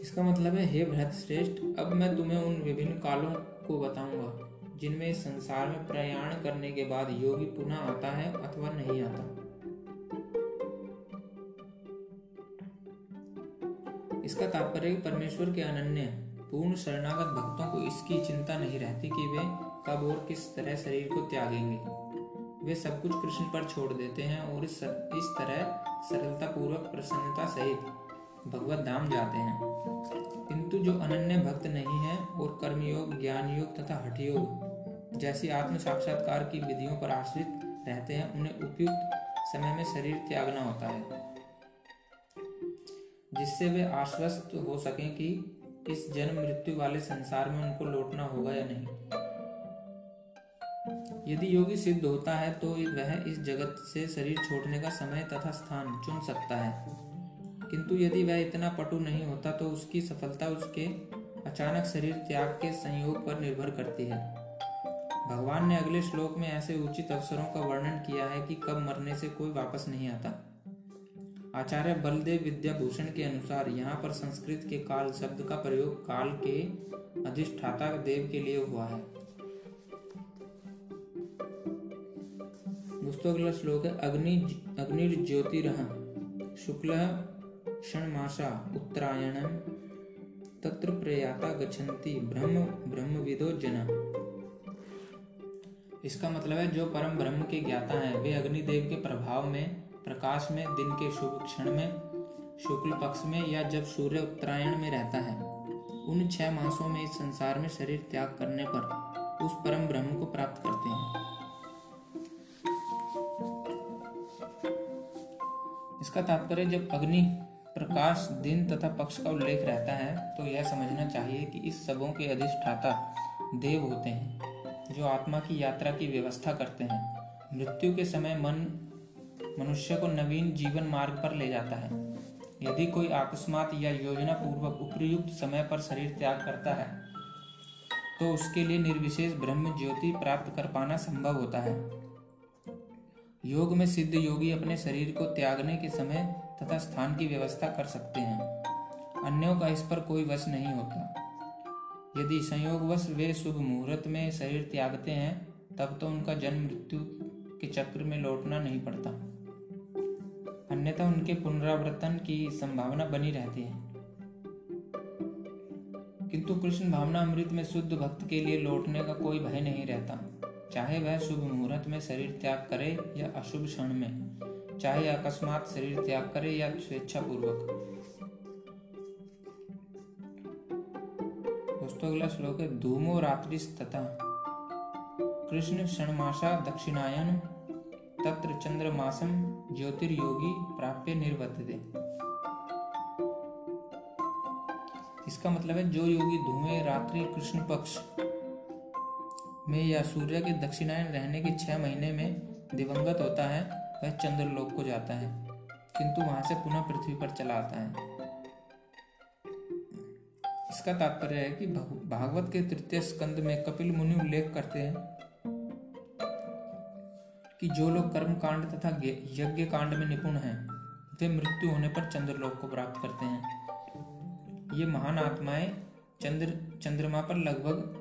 इसका मतलब है, हे भरत श्रेष्ठ, अब मैं तुम्हें उन विभिन्न कालों को बताऊँगा, जिनमें संसार में प्रयाण करने के बाद योगी पुनः आता है अथवा नहीं आता। इसका तात्पर्य परमेश्वर के अनन्य, पूर्ण शरणागत भक्तों को इसकी चिंता नहीं रहती कि वे कब और किस तरह शरीर को त्यागेंगे। वे सब कुछ कृष्ण पर छोड़ देते हैं और इस, इस तरह सरलता पूर्वक प्रसन्नता सहित भगवत धाम जाते हैं। किंतु जो अनन्य भक्त नहीं है और कर्मयोग ज्ञान योग तथा हठ योग जैसी आत्म साक्षात्कार की विधियों पर आश्रित रहते हैं उन्हें उपयुक्त समय में शरीर त्यागना होता है। जिससे वे आश्वस्त हो सकें कि इस जन्म मृत्यु वाले संसार में उनको लौटना होगा या नहीं। यदि योगी सिद्ध होता है तो वह इस जगत से शरीर छोड़ने का समय तथा स्थान चुन सकता है। किंतु यदि वह इतना पटु नहीं होता तो उसकी सफलता उसके अचानक शरीर त्याग के संयोग पर निर्भर करती है। भगवान ने अगले श्लोक में ऐसे उचित अवसरों का वर्णन किया है कि कब मरने से कोई वापस नहीं आता। आचार्य बलदेव विद्याभूषण के अनुसार यहाँ पर संस्कृत के काल शब्द का प्रयोग काल के अधिष्ठाता देव के लिए हुआ है। दोस्तों, अगला श्लोक है, अग्नि अग्निर्ज्योतिरह, शुक्ल षणमासा उत्तरायण, तत्र प्रयाता गच्छन्ति, ब्रह्म, ब्रह्मविदो जना। इसका मतलब है, जो परम ब्रह्म के ज्ञाता हैं, वे अग्निदेव के प्रभाव में, प्रकाश में, दिन के शुभ क्षण में, शुक्ल पक्ष में या जब सूर्य उत्तरायण में रहता है, उन छह मासों में इस संसार में शरीर त्याग करने पर उस परम ब्रह्म को प्राप्त करते हैं। इसका तात्पर्य जब अग्नि, प्रकाश, दिन तथा पक्ष का उल्लेख रहता है तो यह समझना चाहिए कि इस सबों के अधिष्ठाता देव होते हैं, जो आत्मा की यात्रा की व्यवस्था करते हैं। मृत्यु के समय मन, मनुष्य को नवीन जीवन मार्ग पर ले जाता है। यदि कोई अकस्मात या योजना पूर्वक उपयुक्त समय पर शरीर त्याग करता है तो उसके लिए निर्विशेष ब्रह्म ज्योति प्राप्त कर पाना संभव होता है। योग में सिद्ध योगी अपने शरीर को त्यागने के समय तथा स्थान की व्यवस्था कर सकते हैं। अन्यों का इस पर कोई वश नहीं होता। यदि संयोगवश वे शुभ मुहूर्त में शरीर त्यागते हैं, तब तो उनका जन्म मृत्यु के चक्र में लौटना नहीं पड़ता। अन्यथा उनके पुनरावर्तन की संभावना बनी रहती है। किंतु कृष्ण भावना अमृत में शुद्ध भक्त के लिए लौटने का कोई भय नहीं रहता। चाहे वह शुभ मुहूर्त में शरीर त्याग करे या अशुभ क्षण में, चाहे अकस्मात शरीर त्याग करे या स्वेच्छा पूर्वक दोस्तों, अगला श्लोक है, धूमो रात्रि तथा। कृष्ण क्षणमाशा दक्षिणायन, तत्र चंद्रमासम ज्योतिर्योगी प्राप्य निर्वर्तते। इसका मतलब है, जो योगी धूमे रात्रि कृष्ण पक्ष में या सूर्य के दक्षिणायन रहने के छह महीने में दिवंगत होता है, वह चंद्रलोक को जाता है, किंतु वहाँ से पुनः पृथ्वी पर चला आता है। इसका तात्पर्य है कि भागवत के तृतीय स्कंद में कपिल मुनि उल्लेख करते हैं कि जो लोग कर्म कांड तथा यज्ञ कांड में निपुण हैं, वे मृत्यु होने पर चंद्रलोक को प्राप्त करते हैं। ये महान आत्माएँ चंद्र, चंद्रमा पर लगभग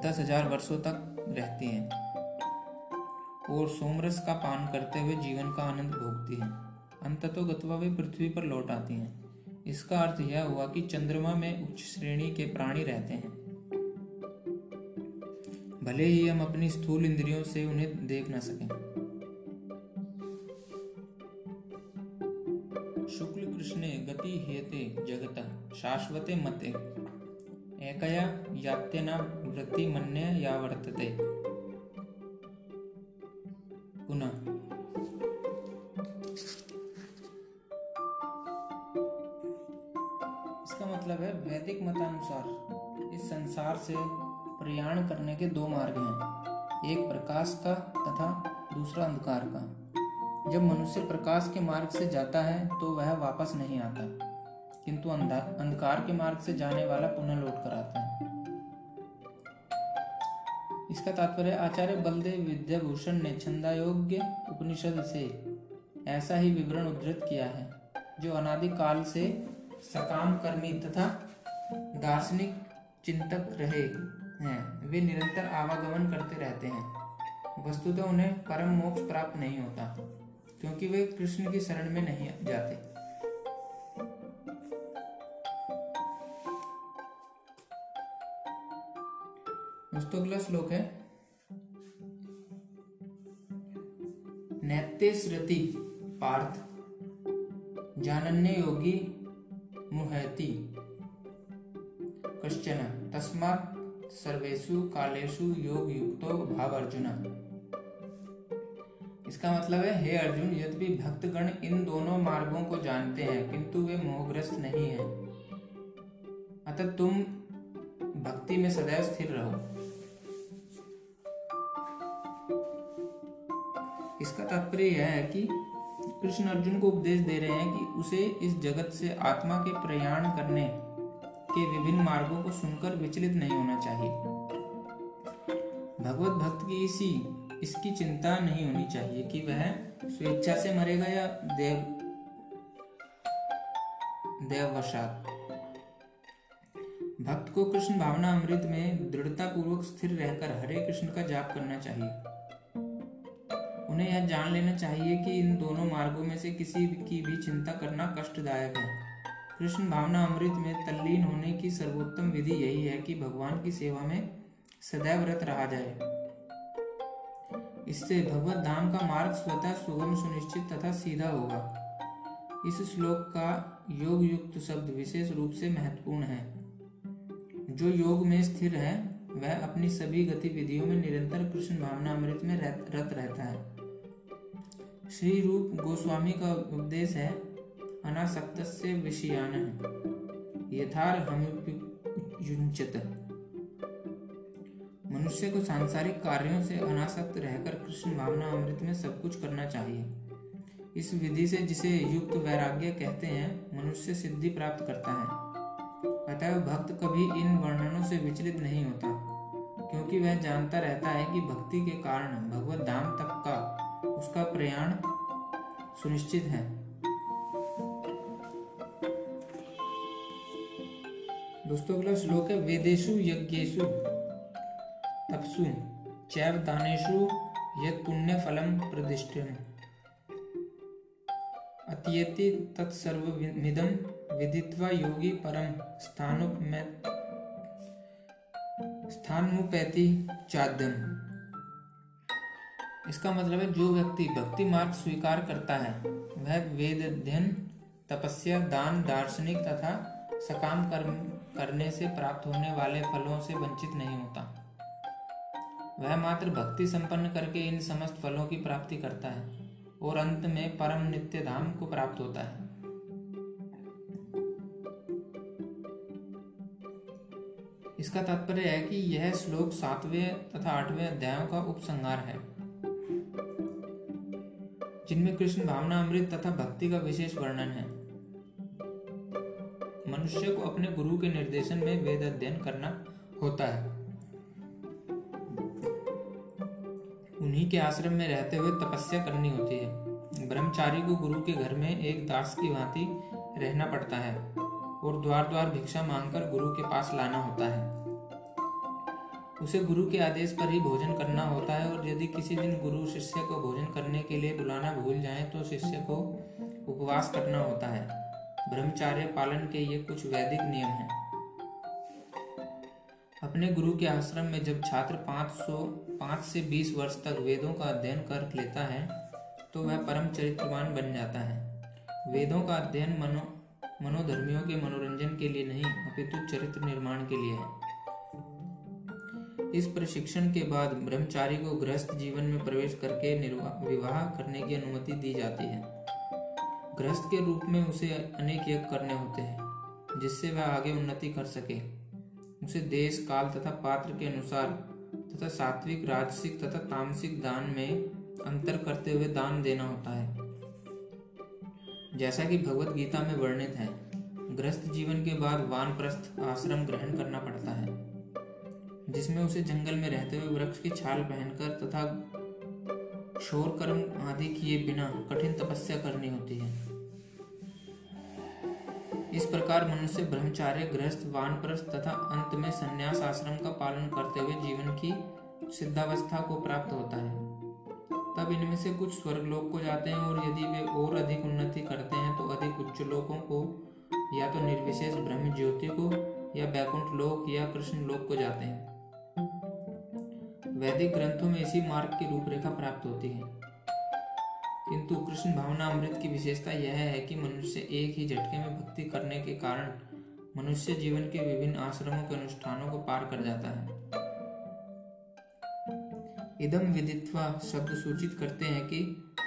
दस हज़ार वर्षों तक रहती हैं और सोमरस का पान करते हुए जीवन का आनंद भोगती हैं। अंततो गतवा वे पृथ्वी पर लौट आती हैं। इसका अर्थ यह हुआ कि चंद्रमा में उच्च श्रेणी के प्राणी रहते हैं। भले ही हम अपनी स्थूल इंद्रियों से उन्हें देख न सकें। शुक्ल कृष्ण गति हेते जगत, शाश्वते मते। यात्यना वृत्ति मन्य या वर्तते। पुनः। इसका मतलब है, वैदिक मतानुसार इस संसार से प्रयाण करने के दो मार्ग हैं। एक प्रकाश का तथा दूसरा अंधकार का। जब मनुष्य प्रकाश के मार्ग से जाता है तो वह वापस नहीं आता। किंतु अंधकार के मार्ग से जाने वाला पुनः लौट कर आता है। इसका तात्पर्य आचार्य बलदेव विद्याभूषण ने छंदायोग्य उपनिषद से ऐसा ही विवरण उद्धृत किया है, जो अनादि काल से सकाम कर्मी तथा दार्शनिक चिंतक रहे हैं। वे निरंतर आवागमन करते रहते हैं। वस्तुतः उन्हें परम मोक्ष प्राप्त नहीं होता, क्योंकि वे कृष्ण की शरण में नहीं जाते। दोस्तों अगला श्लोक है। नैत्य श्रुति पार्थ, जानन्य योगी मुहति। कश्चन तस्मात् सर्वेषु कालेषु योग युक्तो भाव अर्जुन इसका मतलब है, हे अर्जुन, यद्यपि भक्तगण इन दोनों मार्गों को जानते हैं, किंतु वे मोहग्रस्त नहीं हैं। अतः तुम भक्ति में सदैव स्थिर रहो। इसका तात्पर्य यह है कि कृष्ण अर्जुन को उपदेश दे रहे हैं कि उसे इस जगत से आत्मा के प्रयाण करने के विभिन्न मार्गों को सुनकर विचलित नहीं होना चाहिए। भगवत भक्त की इसी, इसकी चिंता नहीं होनी चाहिए कि वह स्वेच्छा से मरेगा या देव, देववशात। भक्त को कृष्ण भावना अमृत में दृढ़ता पूर्वक स्थिर रहकर हरे कृष्ण का जाप करना चाहिए। उन्हें यह जान लेना चाहिए कि इन दोनों मार्गों में से किसी की भी चिंता करना कष्टदायक है। कृष्ण भावना अमृत में तल्लीन होने की सर्वोत्तम विधि यही है कि भगवान की सेवा में सदैव व्रत रहा जाए। इससे भगवत धाम का मार्ग स्वतः सुगम, सुनिश्चित तथा सीधा होगा। इस श्लोक का योग युक्त शब्द विशेष रूप से महत्वपूर्ण है। जो योग में स्थिर है, वह अपनी सभी गतिविधियों में निरंतर कृष्ण भावना अमृत में रत रहता है। श्री रूप गोस्वामी का उपदेश है अनासक्त से विषयान यथार मनुष्य को सांसारिक कार्यों से अनासक्त रहकर कृष्ण भावना अमृत में सब कुछ करना चाहिए। इस विधि से जिसे युक्त वैराग्य कहते हैं, मनुष्य सिद्धि प्राप्त करता है। अतः भक्त कभी इन वर्णनों से विचलित नहीं होता, क्योंकि वह जानता रहता है कि भक्ति के कारण भगवत धाम तक का उसका प्रयाण सुनिश्चित है। दोस्तों, अगला श्लोक है वेदेशु यज्ञेशु तपसु चैव दानेशु यद पुण्य फलम प्रतिष्ठित। अत्येति तत्सर्वमिदं विदित्वा योगी परम स्थानुपमे स्थानुपैति चाद्यम। इसका मतलब है, जो व्यक्ति भक्ति मार्ग स्वीकार करता है, वह वेद अध्ययन तपस्या, दान, दार्शनिक तथा सकाम कर्म करने से प्राप्त होने वाले फलों से वंचित नहीं होता। वह मात्र भक्ति संपन्न करके इन समस्त फलों की प्राप्ति करता है और अंत में परम नित्य धाम को प्राप्त होता है। इसका तात्पर्य है कि यह श्लोक सातवें तथा आठवें अध्यायों का उपसंहार है। जिनमें कृष्ण भावना अमृत तथा भक्ति का विशेष वर्णन है। मनुष्य को अपने गुरु के निर्देशन में वेद अध्ययन करना होता है। उन्हीं के आश्रम में रहते हुए तपस्या करनी होती है। ब्रह्मचारी को गुरु के घर में एक दास की भांति रहना पड़ता है और द्वार द्वार भिक्षा मांगकर गुरु के पास लाना होता है। उसे गुरु के आदेश पर ही भोजन करना होता है, और यदि किसी दिन गुरु शिष्य को भोजन करने के लिए बुलाना भूल जाए तो शिष्य को उपवास करना होता है। ब्रह्मचार्य पालन के ये कुछ वैदिक नियम हैं। अपने गुरु के आश्रम में जब छात्र 500 5 से 20 वर्ष तक वेदों का अध्ययन कर लेता है तो वह परम चरित्रवान बन जाता है। वेदों का अध्ययन मनो, मनोधर्मियों के मनोरंजन के लिए नहीं, अपितु चरित्र निर्माण के लिए है। इस प्रशिक्षण के बाद ब्रह्मचारी को गृहस्थ जीवन में प्रवेश करके विवाह करने की अनुमति दी जाती है। गृहस्थ के रूप में उसे अनेक यज्ञ करने होते हैं, जिससे वह आगे उन्नति कर सके। उसे देश, काल तथा पात्र के अनुसार तथा सात्विक, राजसिक तथा तामसिक दान में अंतर करते हुए दान देना होता है। जैसा कि भगवत गीता में वर्णित है ग्रस्त जीवन के बाद वानप्रस्थ आश्रम ग्रहण करना पड़ता है। जिसमें उसे जंगल में रहते हुए वृक्ष की छाल पहनकर तथा शोर कर्म आदि किए बिना कठिन तपस्या करनी होती है। इस प्रकार मनुष्य ब्रह्मचार्य, गृहस्थ, वानप्रस्थ तथा अंत में संन्यास आश्रम का पालन करते हुए जीवन की सिद्धावस्था को प्राप्त होता है। तब इनमें से कुछ स्वर्ग लोक को जाते हैं और यदि वे और अधिक उन्नति करते हैं तो अधिक उच्च लोकों को या तो निर्विशेष ब्रह्म ज्योति को या बैकुंठ लोक या कृष्ण लोक को जाते हैं। वैदिक ग्रंथों में इसी मार्ग की रूपरेखा प्राप्त होती है। किंतु कृष्ण भावना अमृत की विशेषता यह है कि मनुष्य एक ही झटके में भक्ति करने के कारण मनुष्य जीवन के विभिन्न आश्रमों के अनुष्ठानों को पार कर जाता है। इदम विदित्वा शब्द सूचित करते हैं कि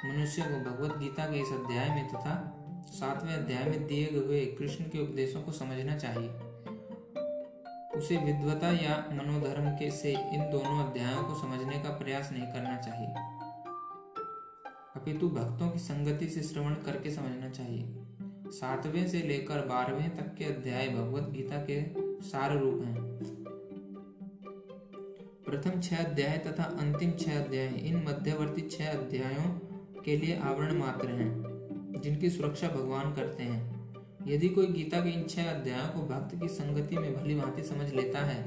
मनुष्य को भगवत गीता के इस अध्याय में तथा सातवें अध्याय में दिए हुए कृष्ण के उपदेशों को समझना चाहिए। उसे विद्वता या मनोधर्म के से इन दोनों अध्यायों को समझने का प्रयास नहीं करना चाहिए। अपितु भक्तों की संगति से श्रवण करके समझना चाहिए। सातवें से लेकर बारहवें तक के अध्याय भगवत गीता के सार रूप हैं। प्रथम छह अध्याय तथा अंतिम छह अध्याय, इन मध्यवर्ती छह अध्यायों के लिए आवरण मात्र हैं, जिनकी सुरक्षा भगवान करते हैं। यदि कोई गीता के इन छह अध्यायों को भक्त की संगति में भली भांति समझ लेता है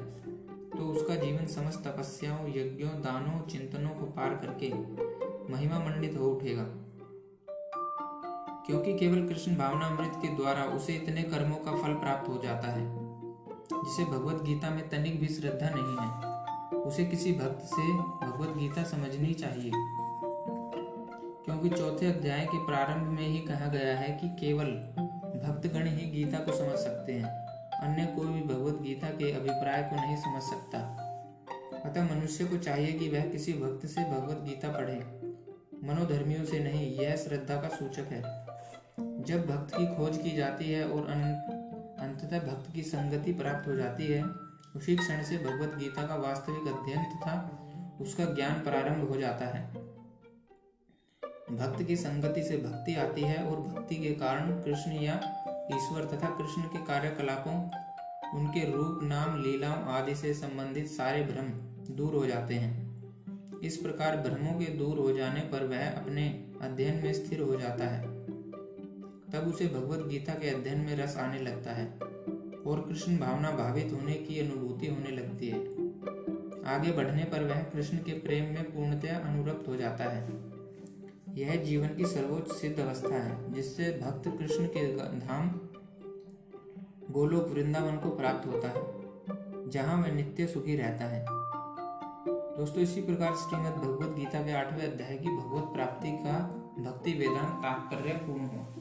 तो उसका जीवन समस्त तपस्याओं, यज्ञों, दानों, चिंतनों को पार करके महिमा मंडित हो उठेगा। क्योंकि केवल कृष्ण भावना अमृत के द्वारा उसे इतने कर्मों का फल प्राप्त हो जाता है, जिसे भगवत गीता में तनिक भी श्रद्धा नहीं है, उसे किसी भक्त से भगवत गीता समझनी चाहिए। क्योंकि चौथे अध्याय के प्रारंभ में ही कहा गया है कि केवल भक्तगण ही गीता को समझ सकते हैं। अन्य कोई भी भगवत गीता के अभिप्राय को नहीं समझ सकता। अतः मनुष्य को चाहिए कि वह किसी भक्त से भगवत गीता पढ़े। मनोधर्मियों से नहीं, यह श्रद्धा का सूचक है। जब भक्त की खोज की जाती है और अंततः भक्त की संगति प्राप्त हो जाती है, उसी क्षण से भगवत गीता का वास्तविक अध्ययन तथा उसका ज्ञान प्रारंभ हो जाता है। भक्त की संगति से भक्ति आती है और भक्ति के कारण कृष्ण या ईश्वर तथा कृष्ण के कार्यकलापों, उनके रूप, नाम, लीलाओं आदि से संबंधित सारे भ्रम दूर हो जाते हैं। इस प्रकार भ्रमों के दूर हो जाने पर वह अपने अध्ययन में स्थिर हो जाता है। तब उसे भगवत गीता के अध्ययन में रस आने लगता है और कृष्ण भावना भावित होने की अनुभूति होने लगती है। आगे बढ़ने पर वह कृष्ण के प्रेम में पूर्णतया अनुरक्त हो जाता है। यह जीवन की सर्वोच्च सिद्ध अवस्था है, जिससे भक्त कृष्ण के धाम गोलोक वृंदावन को प्राप्त होता है, जहाँ वह नित्य सुखी रहता है। दोस्तों, इसी प्रकार श्रीमद भगवत गीता के आठवें अध्याय की भगवत प्राप्ति का भक्ति वेदांत तात्पर्य पूर्ण हुआ।